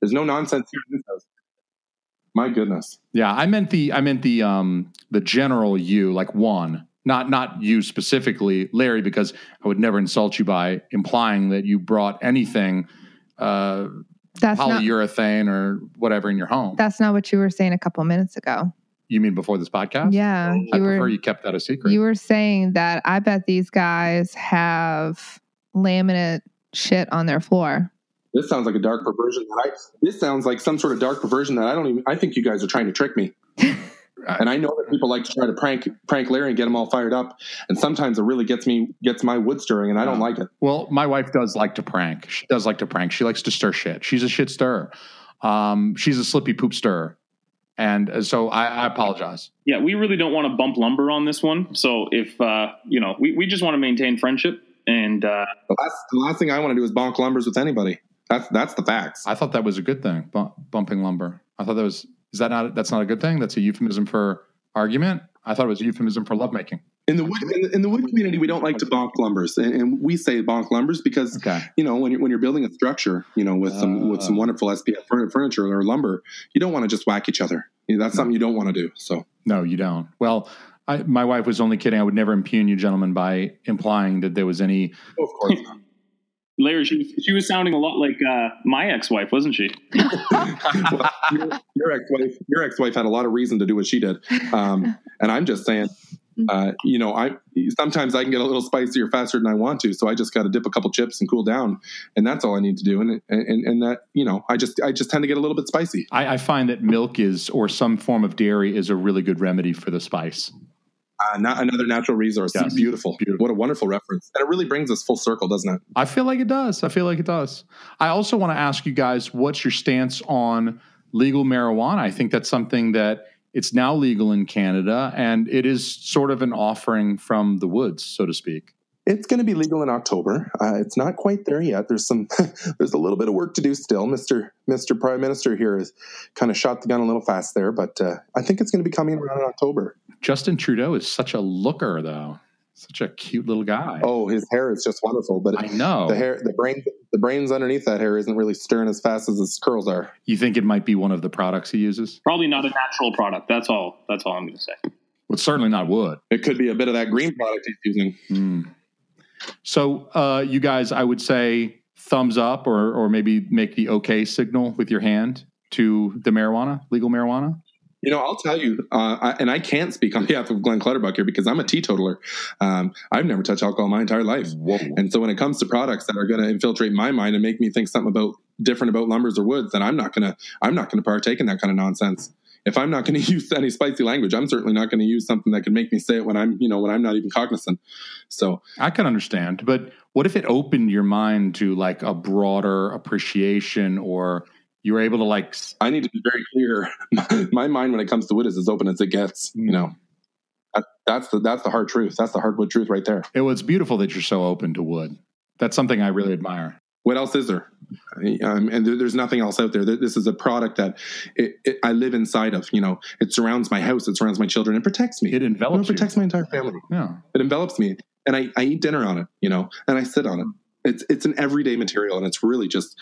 There's no nonsense here in this house. My goodness. yeah. I meant the. I meant the. Um, the general you, like one, not not you specifically, Larry, because I would never insult you by implying that you brought anything, uh, That's not polyurethane or whatever in your home. that's not what you were saying a couple minutes ago. You mean before this podcast? Yeah, I you prefer were you kept that a secret. you were saying that I bet these guys have laminate shit on their floor. This sounds like a dark perversion that I. This sounds like some sort of dark perversion that I don't even. I think you guys are trying to trick me. and I know that people like to try to prank prank Larry and get him all fired up. And sometimes it really gets me gets my wood stirring, and I don't Yeah. like it. Well, my wife does like to prank. She does like to prank. She likes to stir shit. She's a shit stirrer. Um, she's a slippy poop stirrer. And uh, so I, I apologize. Yeah, we really don't want to bump lumber on this one. So if uh, you know, we, we just want to maintain friendship and uh, The last, the last thing I want to do is bonk lumbers with anybody. That's that's the facts. I thought that was a good thing, bu- bumping lumber. I thought that was, is that not, that's not a good thing? That's a euphemism for argument? I thought it was a euphemism for lovemaking. In the wood in the, in the wood community, we don't like to bonk lumbers, and, and we say bonk lumbers because Okay. you know when you're, when you're building a structure, you know with some with some wonderful SPF furniture or lumber, you don't want to just whack each other. You know, that's something you don't want to do. So No, you don't. Well, I, my wife was only kidding. I would never impugn you, gentlemen, by implying that there was any. of course, not. Larry, she was, she was sounding a lot like uh, my ex-wife, wasn't she? Well, your, your ex-wife your ex-wife had a lot of reason to do what she did um, and i'm just saying uh, you know i sometimes i can get a little spicier faster than i want to so i just got to dip a couple chips and cool down and that's all i need to do and, and and that you know i just i just tend to get a little bit spicy I, I find that milk is, or some form of dairy, is a really good remedy for the spice. uh, not another natural resource Yes. beautiful. Beautiful. what a wonderful reference and it really brings us full circle doesn't it I feel like it does. I feel like it does. I also want to ask you guys what's your stance on legal marijuana? I think that's something that it's now legal in Canada and it is sort of an offering from the woods, so to speak. It's going to be legal in October. Uh, it's not quite there yet. There's some, there's a little bit of work to do still. Mister Mister Prime Minister here has kind of shot the gun a little fast there, but uh, I think it's going to be coming around in October. Justin Trudeau is such a looker, though. Such a cute little guy. Oh, his hair is just wonderful, but I know. the hair, the brain, the brains underneath that hair isn't really stirring as fast as his curls are. You think it might be one of the products he uses? Probably not a natural product. That's all. That's all I'm going to say. Well, it's certainly not wood. It could be a bit of that green product he's using. Hmm. So, uh, you guys, I would say thumbs up or, or maybe make the okay signal with your hand to the marijuana, legal marijuana. You know, I'll tell you, uh, I, and I can't speak on behalf of Glen Clutterbuck here because I'm a teetotaler. Um, I've never touched alcohol my entire life. Whoa. And so when it comes to products that are going to infiltrate my mind and make me think something about different about lumbers or woods, then I'm not going to I'm not going to partake in that kind of nonsense. If I'm not going to use any spicy language, I'm certainly not going to use something that can make me say it when I'm you know when I'm not even cognizant. So I can understand, but what if it opened your mind to like a broader appreciation or you were able to like i need to be very clear. My, mind when it comes to wood is as open as it gets. You know, that, that's the that's the hard truth. That's the hardwood truth right there. it was beautiful that you're so open to wood. That's something I really admire. What else is there? Um, and there, there's nothing else out there. This is a product that it, it, I live inside of. You know, it surrounds my house, it surrounds my children, it protects me. It You know, envelops it protects you. my entire family. Yeah. It envelops me, and I, I eat dinner on it. You know, and I sit on it. It's it's an everyday material, and it's really just.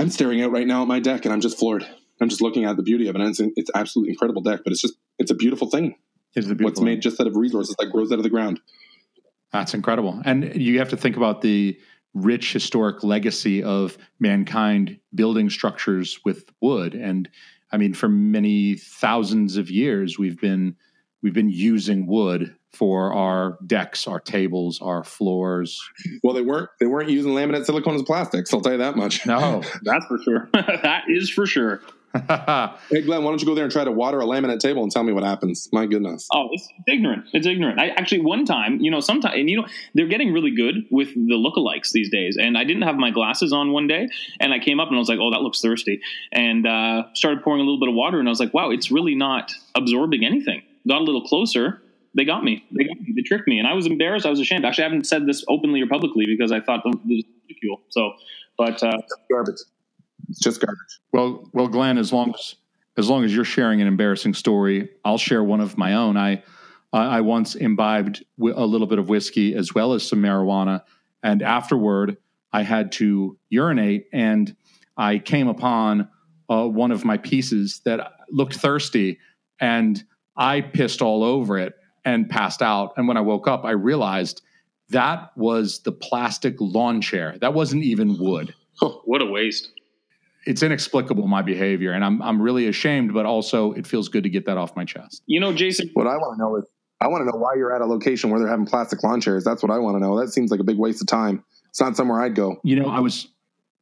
I'm staring out right now at my deck, and I'm just floored. I'm just looking at the beauty of it. And it's, it's absolutely incredible deck, but it's just it's a beautiful thing. It's the beautiful What's made just out of resources that grows out of the ground. That's incredible. And you have to think about the rich historic legacy of mankind building structures with wood. And I mean, for many thousands of years, we've been we've been using wood for our decks, our tables, our floors. Well, they weren't they weren't using laminate silicone as plastics. I'll tell you that much. No, That's for sure. that is for sure. Hey, Glen, why don't you go there and try to water a laminate table and tell me what happens? My goodness. Oh, it's ignorant. It's ignorant. I actually one time, you know, sometimes and you know, they're getting really good with the lookalikes these days. And I didn't have my glasses on one day, and I came up and I was like, "Oh, that looks thirsty," and uh, started pouring a little bit of water, and I was like, "Wow, it's really not absorbing anything." Got a little closer. They got me. They got me. They tricked me, and I was embarrassed. I was ashamed. Actually, I haven't said this openly or publicly because I thought this was ridicule. So, but uh, Garbage. It's just garbage. Well, well, Glen, as long as as long as you're sharing an embarrassing story, I'll share one of my own. I I I once imbibed wi- a little bit of whiskey as well as some marijuana, and afterward, I had to urinate, and I came upon uh, one of my pieces that looked thirsty, and I pissed all over it and passed out. And when I woke up, I realized that was the plastic lawn chair. That wasn't even wood Oh, what a waste. it's inexplicable my behavior and I'm I'm really ashamed but also it feels good to get that off my chest. You know, Jason, What I want to know is, I want to know why you're at a location where they're having plastic lawn chairs. That's what I want to know. That seems like a big waste of time. It's not somewhere I'd go. You know, I was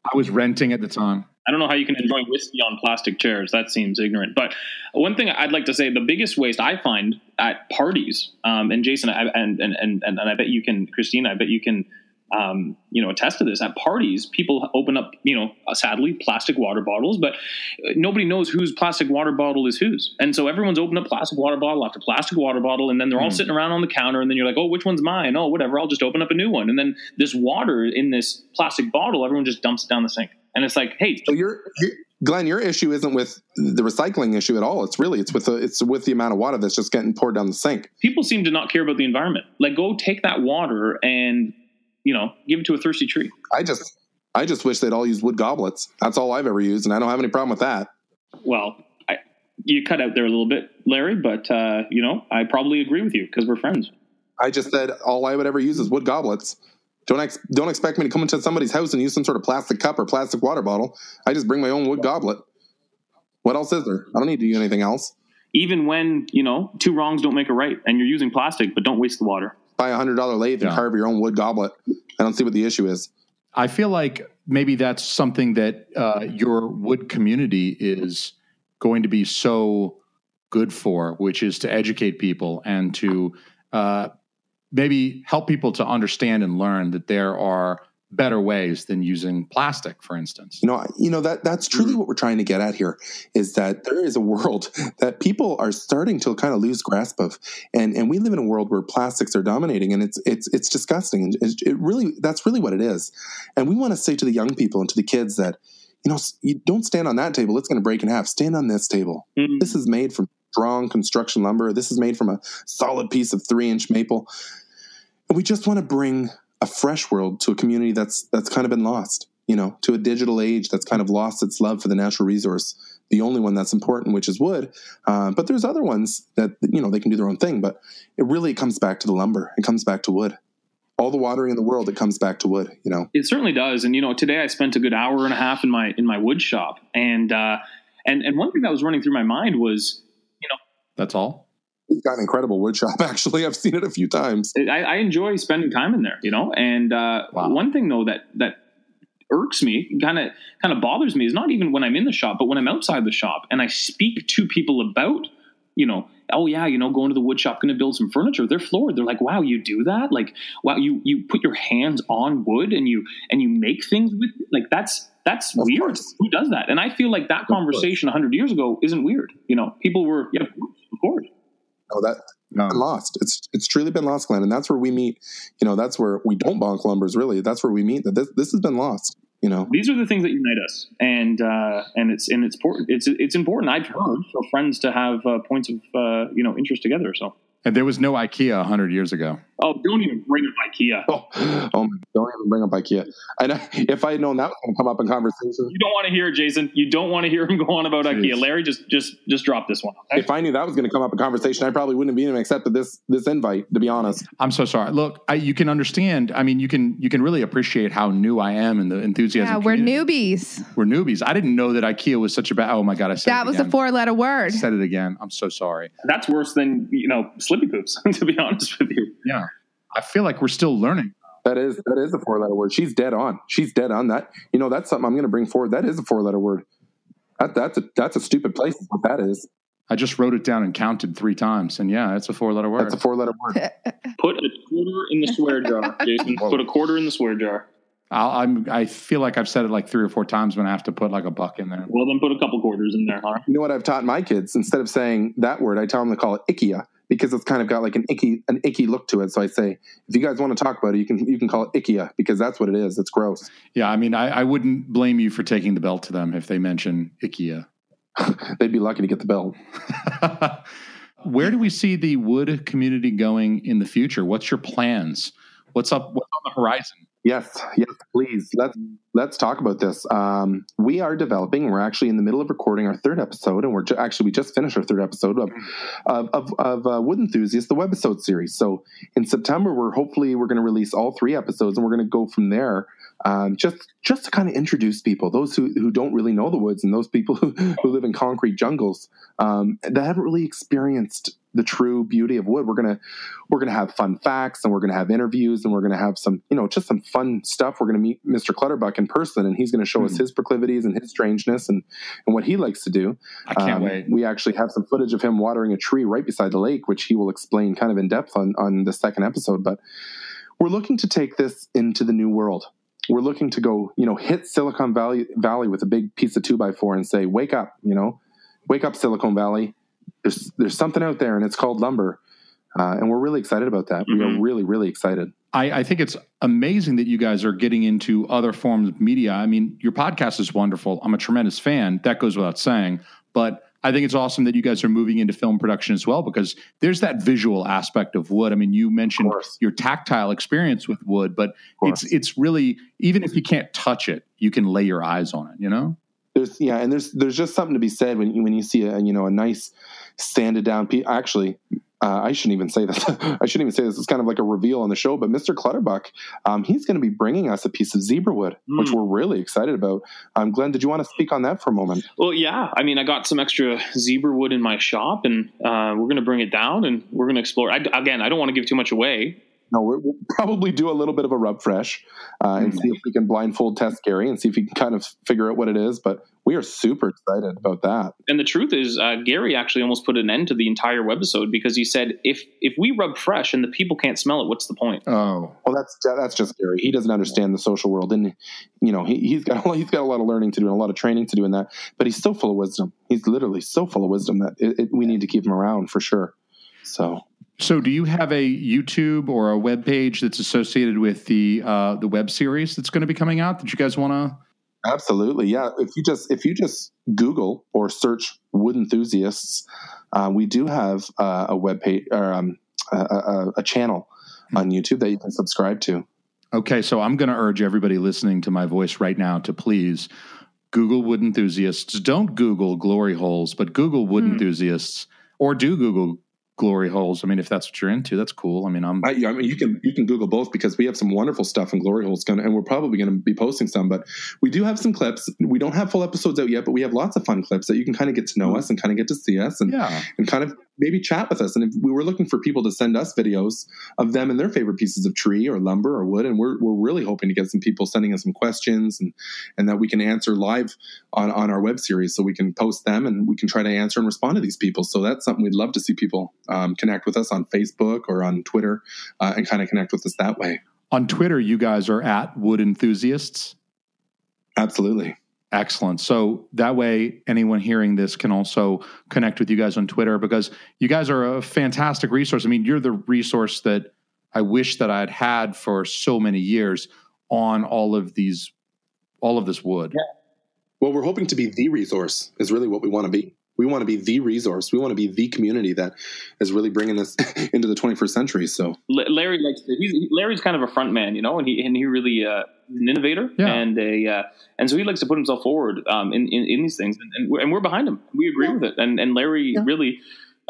I was renting at the time. I don't know how you can enjoy whiskey on plastic chairs. That seems ignorant. But one thing I'd like to say, the biggest waste I find at parties, um, and Jason, I, and, and and and I bet you can, Christina, I bet you can, um, you know, attest to this. At parties, people open up, you know, uh, sadly, plastic water bottles, but uh, nobody knows whose plastic water bottle is whose, and so everyone's opened up plastic water bottle after plastic water bottle, and then they're all Hmm. sitting around on the counter, and then you're like, oh, which one's mine? Oh, whatever, I'll just open up a new one, and then this water in this plastic bottle, everyone just dumps it down the sink. And it's like, hey, So you're, you Glen, your issue isn't with the recycling issue at all. It's really it's with the it's with the amount of water that's just getting poured down the sink. people seem to not care about the environment. Like, go take that water and you know give it to a thirsty tree. I just I just wish they'd all use wood goblets. That's all I've ever used, and I don't have any problem with that. Well, I, you cut out there a little bit, Larry, but uh, you know I probably agree with you because we're friends. I just said all I would ever use is wood goblets. Don't ex- don't expect me to come into somebody's house and use some sort of plastic cup or plastic water bottle. I just bring my own wood goblet. What else is there? I don't need to do anything else. Even when you know two wrongs don't make a right, and you're using plastic, but don't waste the water. Buy a hundred dollar lathe and carve your own wood goblet. I don't see what the issue is. I feel like maybe that's something that uh, your wood community is going to be so good for, which is to educate people and to uh, maybe help people to understand and learn that there are better ways than using plastic, for instance. You know, you know that that's truly what we're trying to get at here is that there is a world that people are starting to kind of lose grasp of, and and we live in a world where plastics are dominating, and it's it's it's disgusting, and it, it really that's really what it is, and we want to say to the young people and to the kids that you know you don't stand on that table; it's going to break in half. Stand on this table. Mm. This is made from strong construction lumber. This is made from a solid piece of three inch maple, and we just want to bring a fresh world to a community that's that's kind of been lost you know, to a digital age that's kind of lost its love for the natural resource, the only one that's important, which is wood. Uh, but there's other ones that, you know, they can do their own thing. But it really comes back to the lumber. It comes back to wood. All the watering in the world, it comes back to wood, you know. It certainly does. And you know, today I spent a good hour and a half in my in my wood shop, and uh, and and one thing that was running through my mind was, you know, That's all. It's got an incredible wood shop, actually. I've seen it a few times. I, I enjoy spending time in there, you know. And uh, Wow. one thing though that that irks me, kind of kind of bothers me, is not even when I'm in the shop, but when I'm outside the shop and I speak to people about, you know, oh yeah, you know, going to the wood shop, going to build some furniture. They're floored. They're like, wow, you do that? Like, wow, you you put your hands on wood and you and you make things with like that's that's Of weird. course. Who does that? And I feel like that course. conversation hundred years ago isn't weird. You know, people were yeah, of course, course. No, that No. lost. It's it's truly been lost, Glen, and that's where we meet. You know, that's where we don't bonk lumbers. Really, that's where we meet. That this this has been lost. You know, these are the things that unite us and uh, and it's and it's important it's it's important i've heard for friends to have uh, points of uh, you know interest together so And there was no IKEA 100 years ago. oh don't even bring up ikea oh, oh don't even bring up IKEA. And I, if I had known that was going to come up in conversation, you don't want to hear it jason you don't want to hear him go on about Jeez. ikea larry just just just drop this one okay? if I knew that was going to come up in conversation, I probably wouldn't have even accepted this this invite. To be honest, I'm so sorry. Look, I, you can understand. I mean, you can you can really appreciate how new I am in the enthusiasm. Yeah, we're community. newbies. We're newbies. I didn't know that IKEA was such a bad. Oh my god, I said That it was a four letter word. I said it again. I'm so sorry. that's worse than you know slippy poops to be honest with you Yeah, I feel like we're still learning. that is that is a four letter word. She's dead on. She's dead on that. You know, that's something I'm going to bring forward. That is a four letter word. That, that's a that's a stupid place. is What that is. I just wrote it down and counted three times, and yeah, it's a four-letter word. That's a four letter word. Put a quarter in the swear jar, Jason. Put a quarter in the swear jar. I'll, I'm, I feel like I've said it like three or four times when I have to put like a buck in there. Well, then put a couple quarters in there, huh? You know what I've taught my kids? Instead of saying that word, I tell them to call it ikia because it's kind of got like an icky an icky look to it. So I say, if you guys want to talk about it, you can you can call it ikia because that's what it is. It's gross. Yeah, I mean, I, I wouldn't blame you for taking the belt to them if they mention IKEA. They'd be lucky to get the belt. Where do we see the wood community going in the future? What's your plans? What's up? What's on the horizon? Yes, yes, please. Let's let's talk about this. Um, we are developing. We're actually in the middle of recording our third episode, and we're ju- actually we just finished our third episode of of of, of uh, Wood Enthusiast, the webisode series. So in September, we're hopefully we're going to release all three episodes, and we're going to go from there. Um, just just to kind of introduce people, those who, who don't really know the woods, and those people who, who live in concrete jungles um, that haven't really experienced the true beauty of wood. We're gonna we're gonna have fun facts, and we're gonna have interviews, and we're gonna have some you know just some fun stuff. We're gonna meet Mr. Clutterbuck in person, and he's gonna show us his proclivities and his strangeness and and what he likes to do. I can't Um, wait. We actually have some footage of him watering a tree right beside the lake, which he will explain kind of in depth on on the second episode. But we're looking to take this into the new world. We're looking to go, you know, hit Silicon Valley Valley with a big piece of two by four and say, "Wake up!" You know, wake up, Silicon Valley. There's there's something out there, and it's called lumber, uh, and we're really excited about that. We are Mhm. really really excited. I, I think it's amazing that you guys are getting into other forms of media. I mean, your podcast is wonderful. I'm a tremendous fan. That goes without saying. But I think it's awesome that you guys are moving into film production as well because there's that visual aspect of wood. I mean, you mentioned your tactile experience with wood, but it's it's really even if you can't touch it, you can lay your eyes on it. You know. There's yeah, and there's there's just something to be said when you, when you see a you know a nice sanded down piece. Actually, uh, I shouldn't even say this. I shouldn't even say this. It's kind of like a reveal on the show. But Mr. Clutterbuck, um, he's going to be bringing us a piece of zebra wood, which Mm. we're really excited about. Um, Glen, did you want to speak on that for a moment? Well, yeah. I mean, I got some extra zebra wood in my shop, and uh, we're going to bring it down, and we're going to explore. I, again, I don't want to give too much away. No, we're, we'll probably do a little bit of a rub fresh uh, and see if we can blindfold test Gary and see if he can kind of figure out what it is. But we are super excited about that. And the truth is, uh, Gary actually almost put an end to the entire webisode because he said, if if we rub fresh and the people can't smell it, what's the point? Oh, Well, that's that's just Gary. He doesn't understand the social world, and you know he, he's got a lot- he's got a lot of learning to do and a lot of training to do in that. But he's so full of wisdom. He's literally so full of wisdom that it, it, we need to keep him around for sure. So so do you have a YouTube or a web page that's associated with the uh, the web series that's going to be coming out that you guys want to? absolutely, yeah. If you just if you just Google or search wood enthusiasts, uh, we do have uh, a web page or um, a, a, a channel on YouTube that you can subscribe to. Okay, so I'm going to urge everybody listening to my voice right now to please Google wood enthusiasts. Don't Google glory holes, but Google wood Hmm. enthusiasts, or do Google glory holes. I mean, if that's what you're into, that's cool. I mean, I'm I, I mean, you can you can Google both because we have some wonderful stuff in Glory Holes, gonna, and we're probably going to be posting some. But we do have some clips. We don't have full episodes out yet, but we have lots of fun clips that you can kind of get to know hmm. us and kind of get to see us and yeah. and kind of maybe chat with us. And if we were looking for people to send us videos of them and their favorite pieces of tree or lumber or wood, and we're we're really hoping to get some people sending us some questions and and that we can answer live on on our web series, so we can post them and we can try to answer and respond to these people. So that's something we'd love to see people um, connect with us on Facebook or on Twitter uh, and kind of connect with us that way. On Twitter, you guys are at wood enthusiasts. Absolutely. Excellent. So that way, anyone hearing this can also connect with you guys on Twitter because you guys are a fantastic resource. I mean, you're the resource that I wish that I'd had for so many years on all of these, all of this wood. Well, we're hoping to be the resource, is really what we want to be. We want to be the resource. We want to be the community that is really bringing us into the 21st century. So, La- Larry likes to, he's, Larry's kind of a front man, you know, and he and he really uh, is an innovator, Yeah. and a uh, and so he likes to put himself forward um, in, in in these things, and, and, we're, and we're behind him. We agree with it, and and Larry really.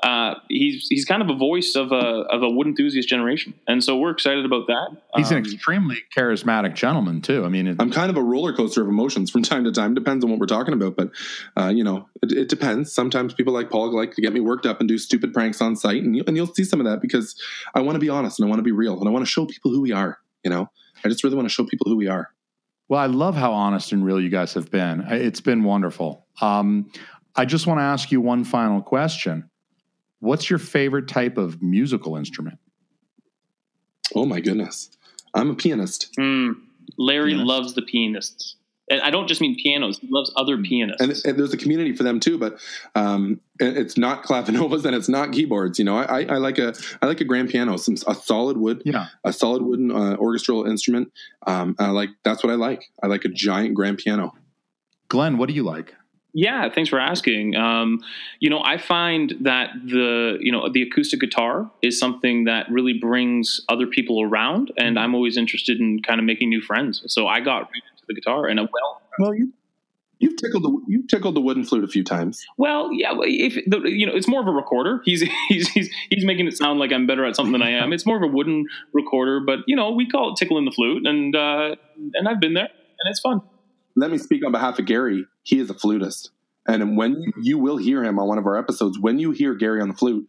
Uh, he's he's kind of a voice of a of a wood enthusiast generation, and so we're excited about that. He's an Um, extremely charismatic gentleman too. I mean, it, I'm kind of a roller coaster of emotions from time to time. Depends on what we're talking about, but uh, you know, it, it depends. Sometimes people like Paul like to get me worked up and do stupid pranks on site, and you, and you'll see some of that because I want to be honest and I want to be real and I want to show people who we are. You know, I just really want to show people who we are. Well, I love how honest and real you guys have been. It's been wonderful. Um, I just want to ask you one final question. What's your favorite type of musical instrument? Oh my goodness. I'm a pianist. Hmm. Larry Pianist. loves the pianists. And I don't just mean pianos. He loves other pianists. And, and there's a community for them too, but um, it's not clavinovas and it's not keyboards. You know, I, I, I like a I like a grand piano, some a solid wood, Yeah. a solid wooden uh, orchestral instrument. Um, I like that's what I like. I like a giant grand piano. Glen, what do you like? Yeah, thanks for asking. Um, you know, I find that the you know the acoustic guitar is something that really brings other people around, and I'm always interested in kind of making new friends. So I got right into the guitar, and a well, Well, you you've tickled the you've tickled the wooden flute a few times. well, yeah, if the, you know, it's more of a recorder. He's he's he's he's making it sound like I'm better at something than I am. It's more of a wooden recorder, but you know, we call it tickling the flute, and uh, and I've been there, and it's fun. Let me speak on behalf of Gary. He is a flutist. And when you, you will hear him on one of our episodes, when you hear Gary on the flute,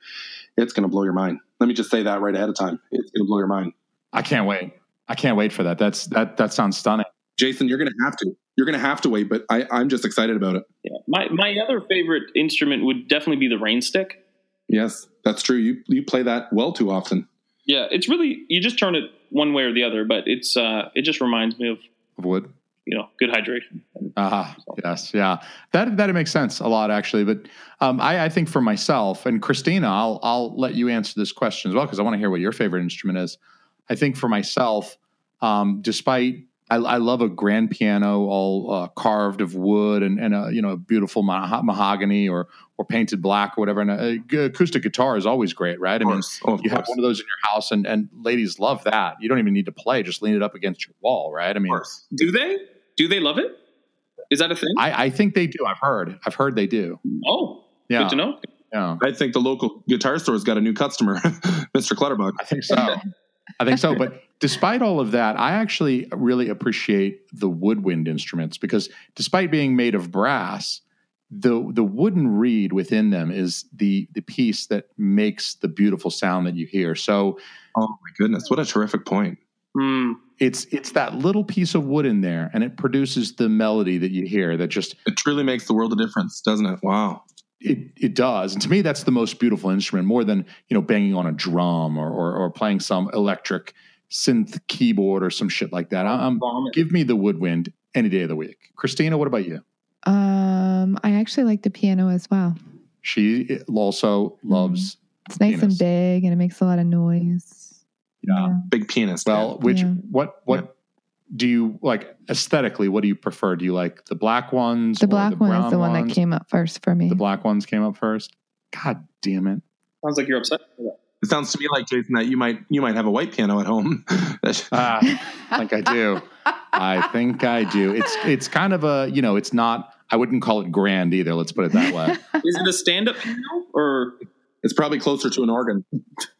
it's going to blow your mind. Let me just say that right ahead of time. It's going to blow your mind. I can't wait. I can't wait for that. That's that that sounds stunning. Jason, you're going to have to. You're going to have to wait, but I, I'm just excited about it. Yeah. My my other favorite instrument would definitely be the rain stick. Yes, that's true. You you play that well too often. Yeah, it's really you just turn it one way or the other, but it's uh it just reminds me of Of wood. You know good hydration. Ah, yes, yeah. That that makes sense a lot actually. But um, I, I think for myself and Christina, I'll I'll let you answer this question as well because I want to hear what your favorite instrument is. I think for myself, um, despite I, I love a grand piano all uh, carved of wood and, and a you know beautiful maho- mahogany or or painted black or whatever. And a, a g- acoustic guitar is always great, right? I mean, Oh, of you have one of those in your house, and and ladies love that. You don't even need to play; just lean it up against your wall, right? I mean, Do they? Do they love it? Is that a thing? I, I think they do. I've heard. I've heard they do. oh, Yeah. good to know. Yeah. I think the local guitar store's got a new customer, Mr. Clutterbuck. I think so. I think so. But despite all of that, I actually really appreciate the woodwind instruments because despite being made of brass, the the wooden reed within them is the the piece that makes the beautiful sound that you hear. So Oh my goodness, what a terrific point. Hmm. It's it's that little piece of wood in there and it produces the melody that you hear that just It truly makes the world a difference, doesn't it? Wow. it, it does. And to me, that's the most beautiful instrument, more than you know banging on a drum or or, or playing some electric synth keyboard or some shit like that. I- I'm, give me the woodwind any day of the week. Christina, what about you? Um, I actually like the piano as well. She also loves. It's nice Pianist. and big, and it makes a lot of noise. Yeah. Big penis. Well, which Yeah. what what do you like aesthetically? What do you prefer? Do you like the black ones? The or black one is brown the one ones? that came up first for me. The black ones came up first. God damn it! Sounds like you're upset. it sounds to me like Jason that you might you might have a white piano at home. Ah, I think I do. I think I do. It's it's kind of a you know it's not. I wouldn't call it grand either. Let's put it that way. Is it a stand-up piano or it's probably closer to an organ.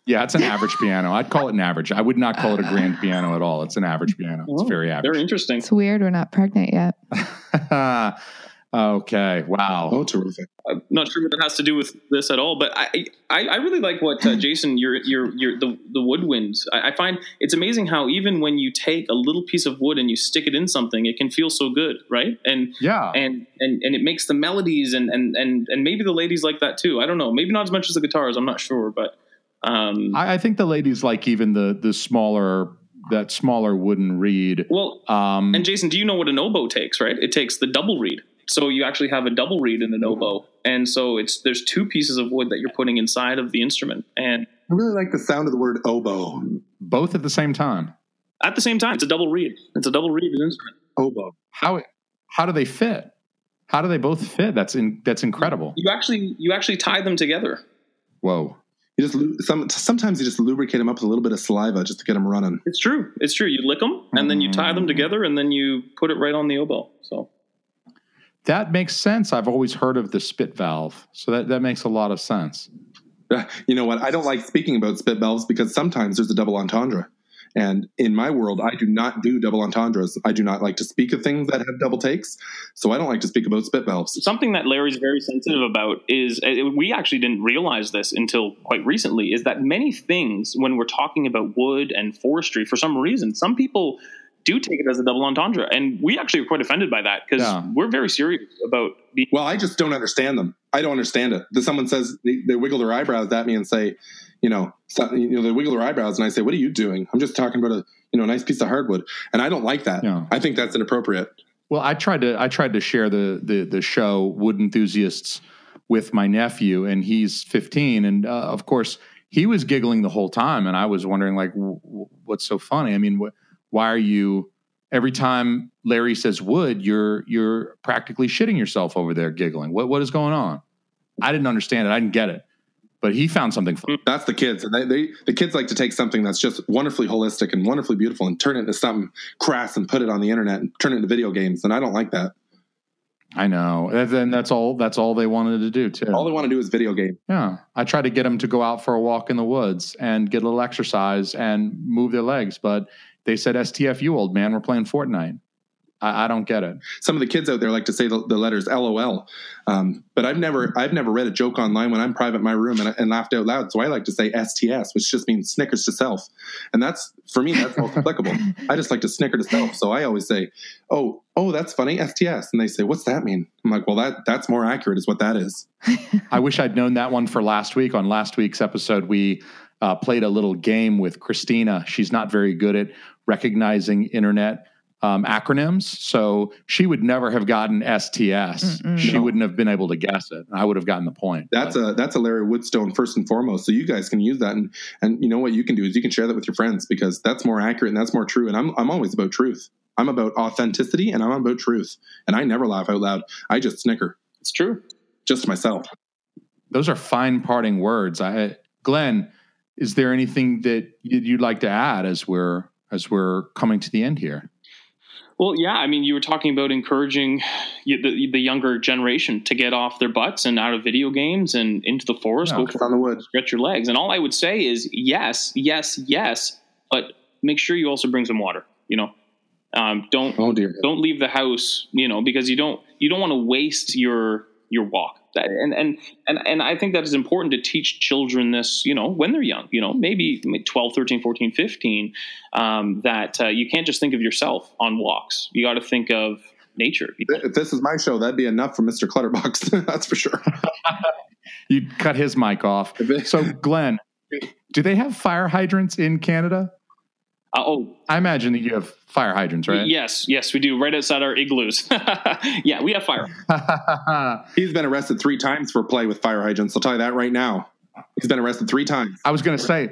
Yeah, it's an average piano. I'd call it an average. I would not call it a grand piano at all. It's an average piano. It's oh, very average. Very average. interesting. it's weird. We're not pregnant yet. okay. Wow. Oh, terrific. I'm not sure what that has to do with this at all, but I I, I really like what uh, Jason your your your the the woodwinds. I, I find it's amazing how even when you take a little piece of wood and you stick it in something, it can feel so good, right? And Yeah. and and and it makes the melodies and and and and maybe the ladies like that too. I don't know. Maybe not as much as the guitars. I'm not sure, but um, I, I think the ladies like even the the smaller that smaller wooden reed. well. Um, And Jason, do you know what an oboe takes? Right, it takes the double reed. So you actually have a double reed in an mm-hmm. oboe, and so it's there's two pieces of wood that you're putting inside of the instrument, and I really like the sound of the word oboe. both at the same time. at the same time, it's a double reed. It's a double reed instrument. Oboe. How how do they fit? How do they both fit? That's in, that's incredible. You actually you actually tie them together. Whoa. You just some sometimes you just lubricate them up with a little bit of saliva just to get them running. It's true. It's true. You lick them and then you tie mm. them together and then you put it right on the oboe. So That makes sense. I've always heard of the spit valve. So that, that makes a lot of sense. You know what? I don't like speaking about spit valves because sometimes there's a double entendre. And in my world, I do not do double entendres. I do not like to speak of things that have double takes. So I don't like to speak about spit valves. something that Larry's very sensitive about is uh, we actually didn't realize this until quite recently is that many things when we're talking about wood and forestry for some reason some people do take it as a double entendre, and we actually are quite offended by that because Yeah. we're very serious about being. Well, I just don't understand them. I don't understand it. That someone says they, they wiggle their eyebrows at me and say, you know, so, you know, they wiggle their eyebrows, and I say, "What are you doing?" I'm just talking about a you know a nice piece of hardwood, and I don't like that. Yeah. I think that's inappropriate. Well, I tried to I tried to share the the the show Wood Enthusiasts with my nephew, and he's 15, and uh, of course he was giggling the whole time, and I was wondering like, w- w- what's so funny? I mean, wh- why are you? Every time Larry says wood, you're you're practically shitting yourself over there giggling. What what is going on? I didn't understand it. I didn't get it, but he found something funny. Mm, that's the kids, and they, they the kids like to take something that's just wonderfully holistic and wonderfully beautiful and turn it into something crass and put it on the internet and turn it into video games, and I don't like that. I know. And then that's all. That's all they wanted to do too. All they want to do is video game. Yeah. I tried to get them to go out for a walk in the woods and get a little exercise and move their legs, but they said, STFU, old man, we're playing Fortnite. I, I don't get it. Some of the kids out there like to say the, the letters LOL, um, but I've never I've never read a joke online when I'm private in my room and, and laughed out loud. So I like to say STS, which just means Snickers to self, and that's for me that's most applicable. I just like to snicker to self, so I always say, "Oh, oh, that's funny, STS," and they say, "What's that mean?" I'm like, "Well, that that's more accurate, is what that is." I wish I'd known that one for last week. On last week's episode, we uh, played a little game with Christina. She's not very good at recognizing internet um, acronyms, so she would never have gotten STS. Mm-mm. She No. wouldn't have been able to guess it. I would have gotten the point. That's But a that's a Larry Woodstone first and foremost. So you guys can use that, and and you know what you can do is you can share that with your friends because that's more accurate and that's more true. And I'm I'm always about truth. I'm about authenticity and I'm about truth. And I never laugh out loud. I just snicker, It's true. just myself. those are fine parting words. I, Glen, is there anything that you'd you'd like to add as we're as we're coming to the end here? Well, yeah, I mean, you were talking about encouraging the, the younger generation to get off their butts and out of video games and into the forest, Yeah, go It's for the wood. stretch your legs. And all I would say is yes, yes, yes, but make sure you also bring some water. You know, um, don't Oh dear. don't leave the house. You know, because you don't you don't want to waste your your walk. That, and and and and I think that is important to teach children this. You know, when they're young. You know, maybe 12, 13, 14, 15. Um, that uh, you can't just think of yourself on walks. You got to think of nature. If this is my show, that'd be enough for Mr. Clutterbuck. that's for sure. You cut his mic off. So, Glen, do they have fire hydrants in Canada? Uh, oh, I imagine that you have fire hydrants, right? yes, yes, we do. Right outside our igloos. yeah, we have fire. He's been arrested three times for play with fire hydrants. I'll tell you that right now. He's been arrested three times. I was going to say,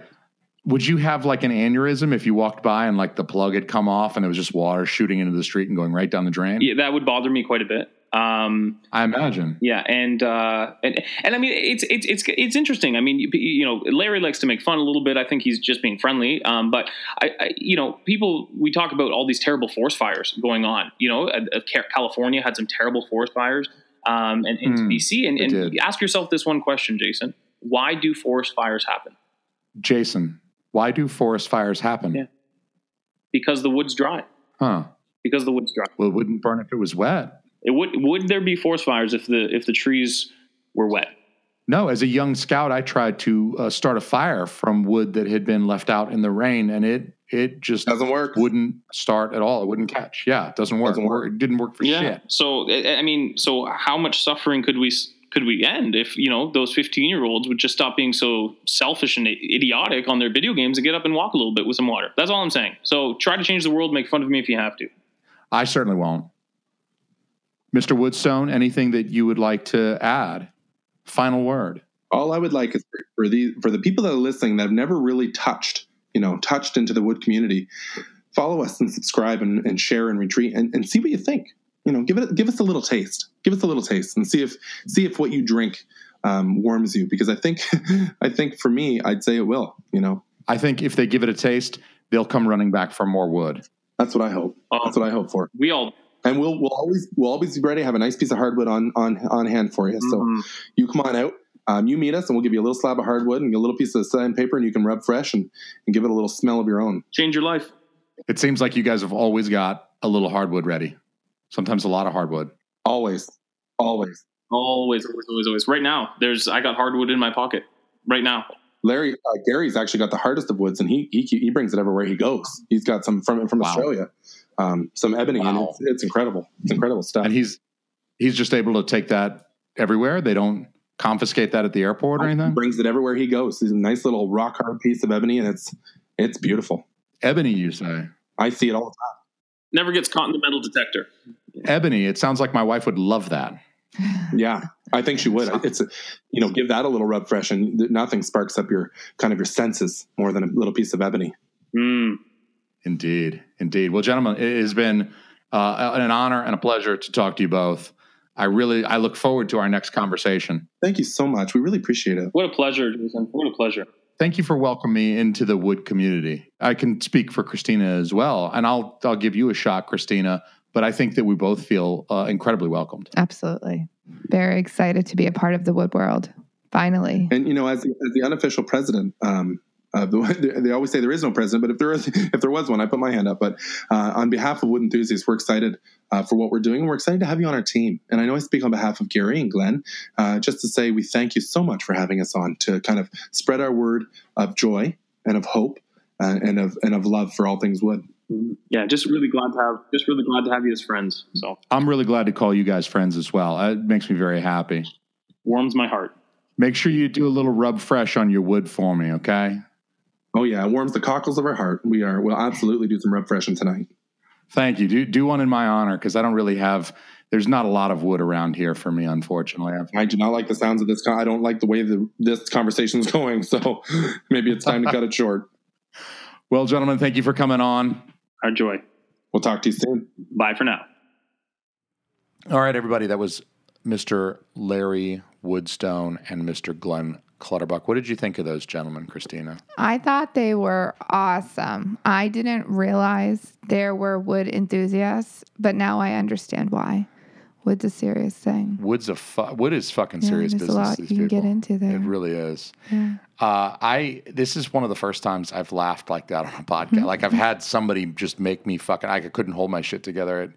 would you have like an aneurysm if you walked by and like the plug had come off and there was just water shooting into the street and going right down the drain? Yeah, that would bother me quite a bit. Um, I imagine. Yeah, and uh, and and I mean it's it's it's it's interesting. I mean, you, you know, Larry likes to make fun a little bit. I think he's just being friendly. Um, but I, I, you know, people we talk about all these terrible forest fires going on. You know, uh, uh, Ca- California had some terrible forest fires, um, and, and Hmm, BC. And, and ask yourself this one question, Jason: Why do forest fires happen? Jason, why do forest fires happen? Yeah. Because the wood's dry. Huh. Because the wood's dry. Well, it wouldn't burn if it was wet. It would would there be forest fires if the if the trees were wet? No, as a young scout, I tried to uh, start a fire from wood that had been left out in the rain, and it it just Doesn't work. wouldn't start at all. It wouldn't catch. Yeah, it doesn't work. Doesn't work. It didn't work for shit. So I I mean, so how much suffering could we could we end if you know those fifteen year olds would just stop being so selfish and idiotic on their video games and get up and walk a little bit with some water? That's all I'm saying. So try to change the world. Make fun of me if you have to. I certainly won't. Mr. Woodstone, anything that you would like to add? Final word. all I would like is for, for the for the people that are listening that have never really touched, you know, touched into the wood community, follow us and subscribe and, and share and retreat and, and see what you think. You know, give it give us a little taste. Give us a little taste and see if see if what you drink um, warms you. Because I think I think for me, I'd say it will. You know, I think if they give it a taste, they'll come running back for more wood. that's what I hope. Um, That's what I hope for. we all. And we'll we'll always we'll always be ready. Have a nice piece of hardwood on on on hand for you. So Mhm. you come on out. Um, you meet us, and we'll give you a little slab of hardwood and a little piece of sandpaper, and you can rub fresh and, and give it a little smell of your own. change your life. It seems like you guys have always got a little hardwood ready. Sometimes a lot of hardwood. Always, always. Always, always, always, always. Right now, there's I got hardwood in my pocket. Right now. Larry uh, Gary's actually got the hardest of woods, and he he he brings it everywhere he goes. He's got some from from Wow. Australia. Um, some ebony, and it's, it's incredible. It's incredible stuff. And he's he's just able to take that everywhere. They don't confiscate that at the airport or anything. He anything. brings it everywhere he goes. He's a nice little rock hard piece of ebony, and it's it's beautiful. Ebony, you say? I see it all the time. Never gets caught in the metal detector. Ebony. It sounds like my wife would love that. Yeah, I think she would. It's a, you know, give that a little rub fresh, and nothing sparks up your kind of your senses more than a little piece of ebony. Mm. Indeed, indeed. Well, gentlemen, it has been uh, an honor and a pleasure to talk to you both. I really, I look forward to our next conversation. Thank you so much. We really appreciate it. What a pleasure, Jason. What a pleasure. Thank you for welcoming me into the wood community. I can speak for Christina as well, and I'll I'll give you a shot, Christina. But I think that we both feel uh, incredibly welcomed. Absolutely. Very excited to be a part of the wood world. Finally. And you know, as the, as the unofficial president, um, uh, the, they always say there is no president, but if there is, if there was one, I put my hand up. But uh, on behalf of Wood Enthusiasts, we're excited uh, for what we're doing, and we're excited to have you on our team. And I know I speak on behalf of Gary and Glen, uh, just to say we thank you so much for having us on to kind of spread our word of joy and of hope uh, and of and of love for all things wood. Yeah, just really glad to have just really glad to have you as friends. So I'm really glad to call you guys friends as well. It makes me very happy. warms my heart. Make sure you do a little rub fresh on your wood for me, okay? Oh yeah, it warms the cockles of our heart. We are we'll absolutely do some rub freshen tonight. Thank you. Do do one in my honor because I don't really have. There's not a lot of wood around here for me, unfortunately. I've, I do not like the sounds of this. Con- I don't like the way the, this conversation is going. So maybe it's time to cut it short. well, gentlemen, thank you for coming on. Our joy. We'll talk to you soon. Bye for now. All right, everybody. That was Mr. Larry Woodstone and Mr. Glen Clutterbuck. What did you think of those gentlemen, Christina? I thought they were awesome. I didn't realize there were wood enthusiasts, but now I understand why. Wood's a serious thing. Wood's a fu- wood is fucking Yeah, serious there's a business. lot these you can get into there. It really is. Yeah. Uh, I this is one of the first times I've laughed like that on a podcast. like I've had somebody just make me fucking. I couldn't hold my shit together.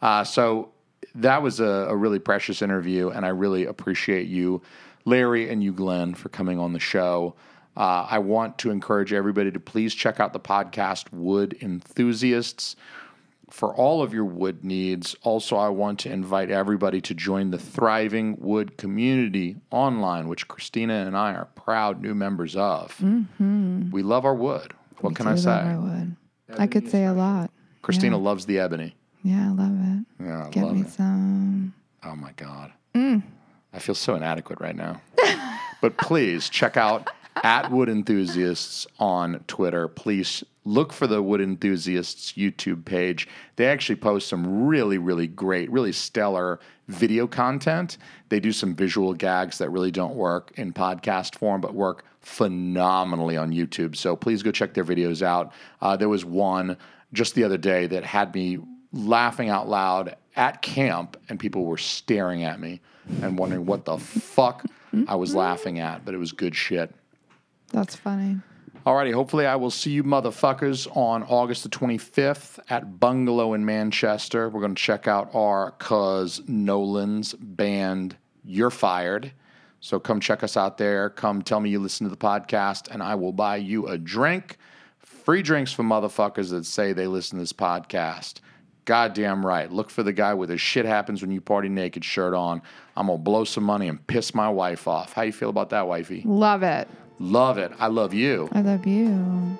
Uh, so that was a, a really precious interview, and I really appreciate you, Larry, and you, Glen, for coming on the show. Uh, I want to encourage everybody to please check out the podcast Wood Enthusiasts for all of your wood needs. Also, I want to invite everybody to join the thriving wood community online, which Christina and I are proud new members of. We love our wood. What We can I say? our wood. I could say a lot. Christina loves the ebony. Yeah, I love it. Yeah, I Get love me it. some. Oh my God. I feel so inadequate right now. but please check out at Wood Enthusiasts on Twitter. Please look for the Wood Enthusiasts YouTube page. They actually post some really, really great, really stellar video content. They do some visual gags that really don't work in podcast form, but work phenomenally on YouTube. So please go check their videos out. Uh, there was one just the other day that had me laughing out loud at camp, and people were staring at me and wondering what the fuck I was laughing at, but it was good shit. That's funny. Alrighty, hopefully I will see you motherfuckers on August the 25th at Bungalow in Manchester. We're going to check out our cuz Nolan's band You're Fired. So come check us out there. Come tell me you listen to the podcast, and I will buy you a drink. Free drinks for motherfuckers that say they listen to this podcast. Goddamn right. Look for the guy with his shit happens when you party naked shirt on. I'm gonna blow some money and piss my wife off. How you feel about that, wifey? Love it. Love it. I love you. I love you.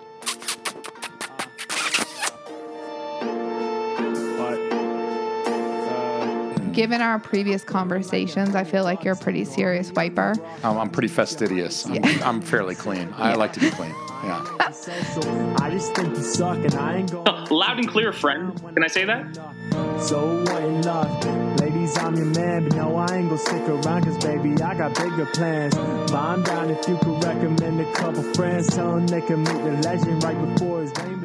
Given our previous conversations, I feel like you're a pretty serious wiper. I'm, I'm pretty fastidious. I'm, I'm fairly clean. I like to be clean. Yeah. I just think you suck and I ain't going Loud and clear, friend. Can I say that? So what in luck? Ladies, I'm your man, but no, I ain't gonna stick around, cause baby, I got bigger plans. But I'm down if you could recommend a couple friends, tell them they can meet the legend right before his reign began.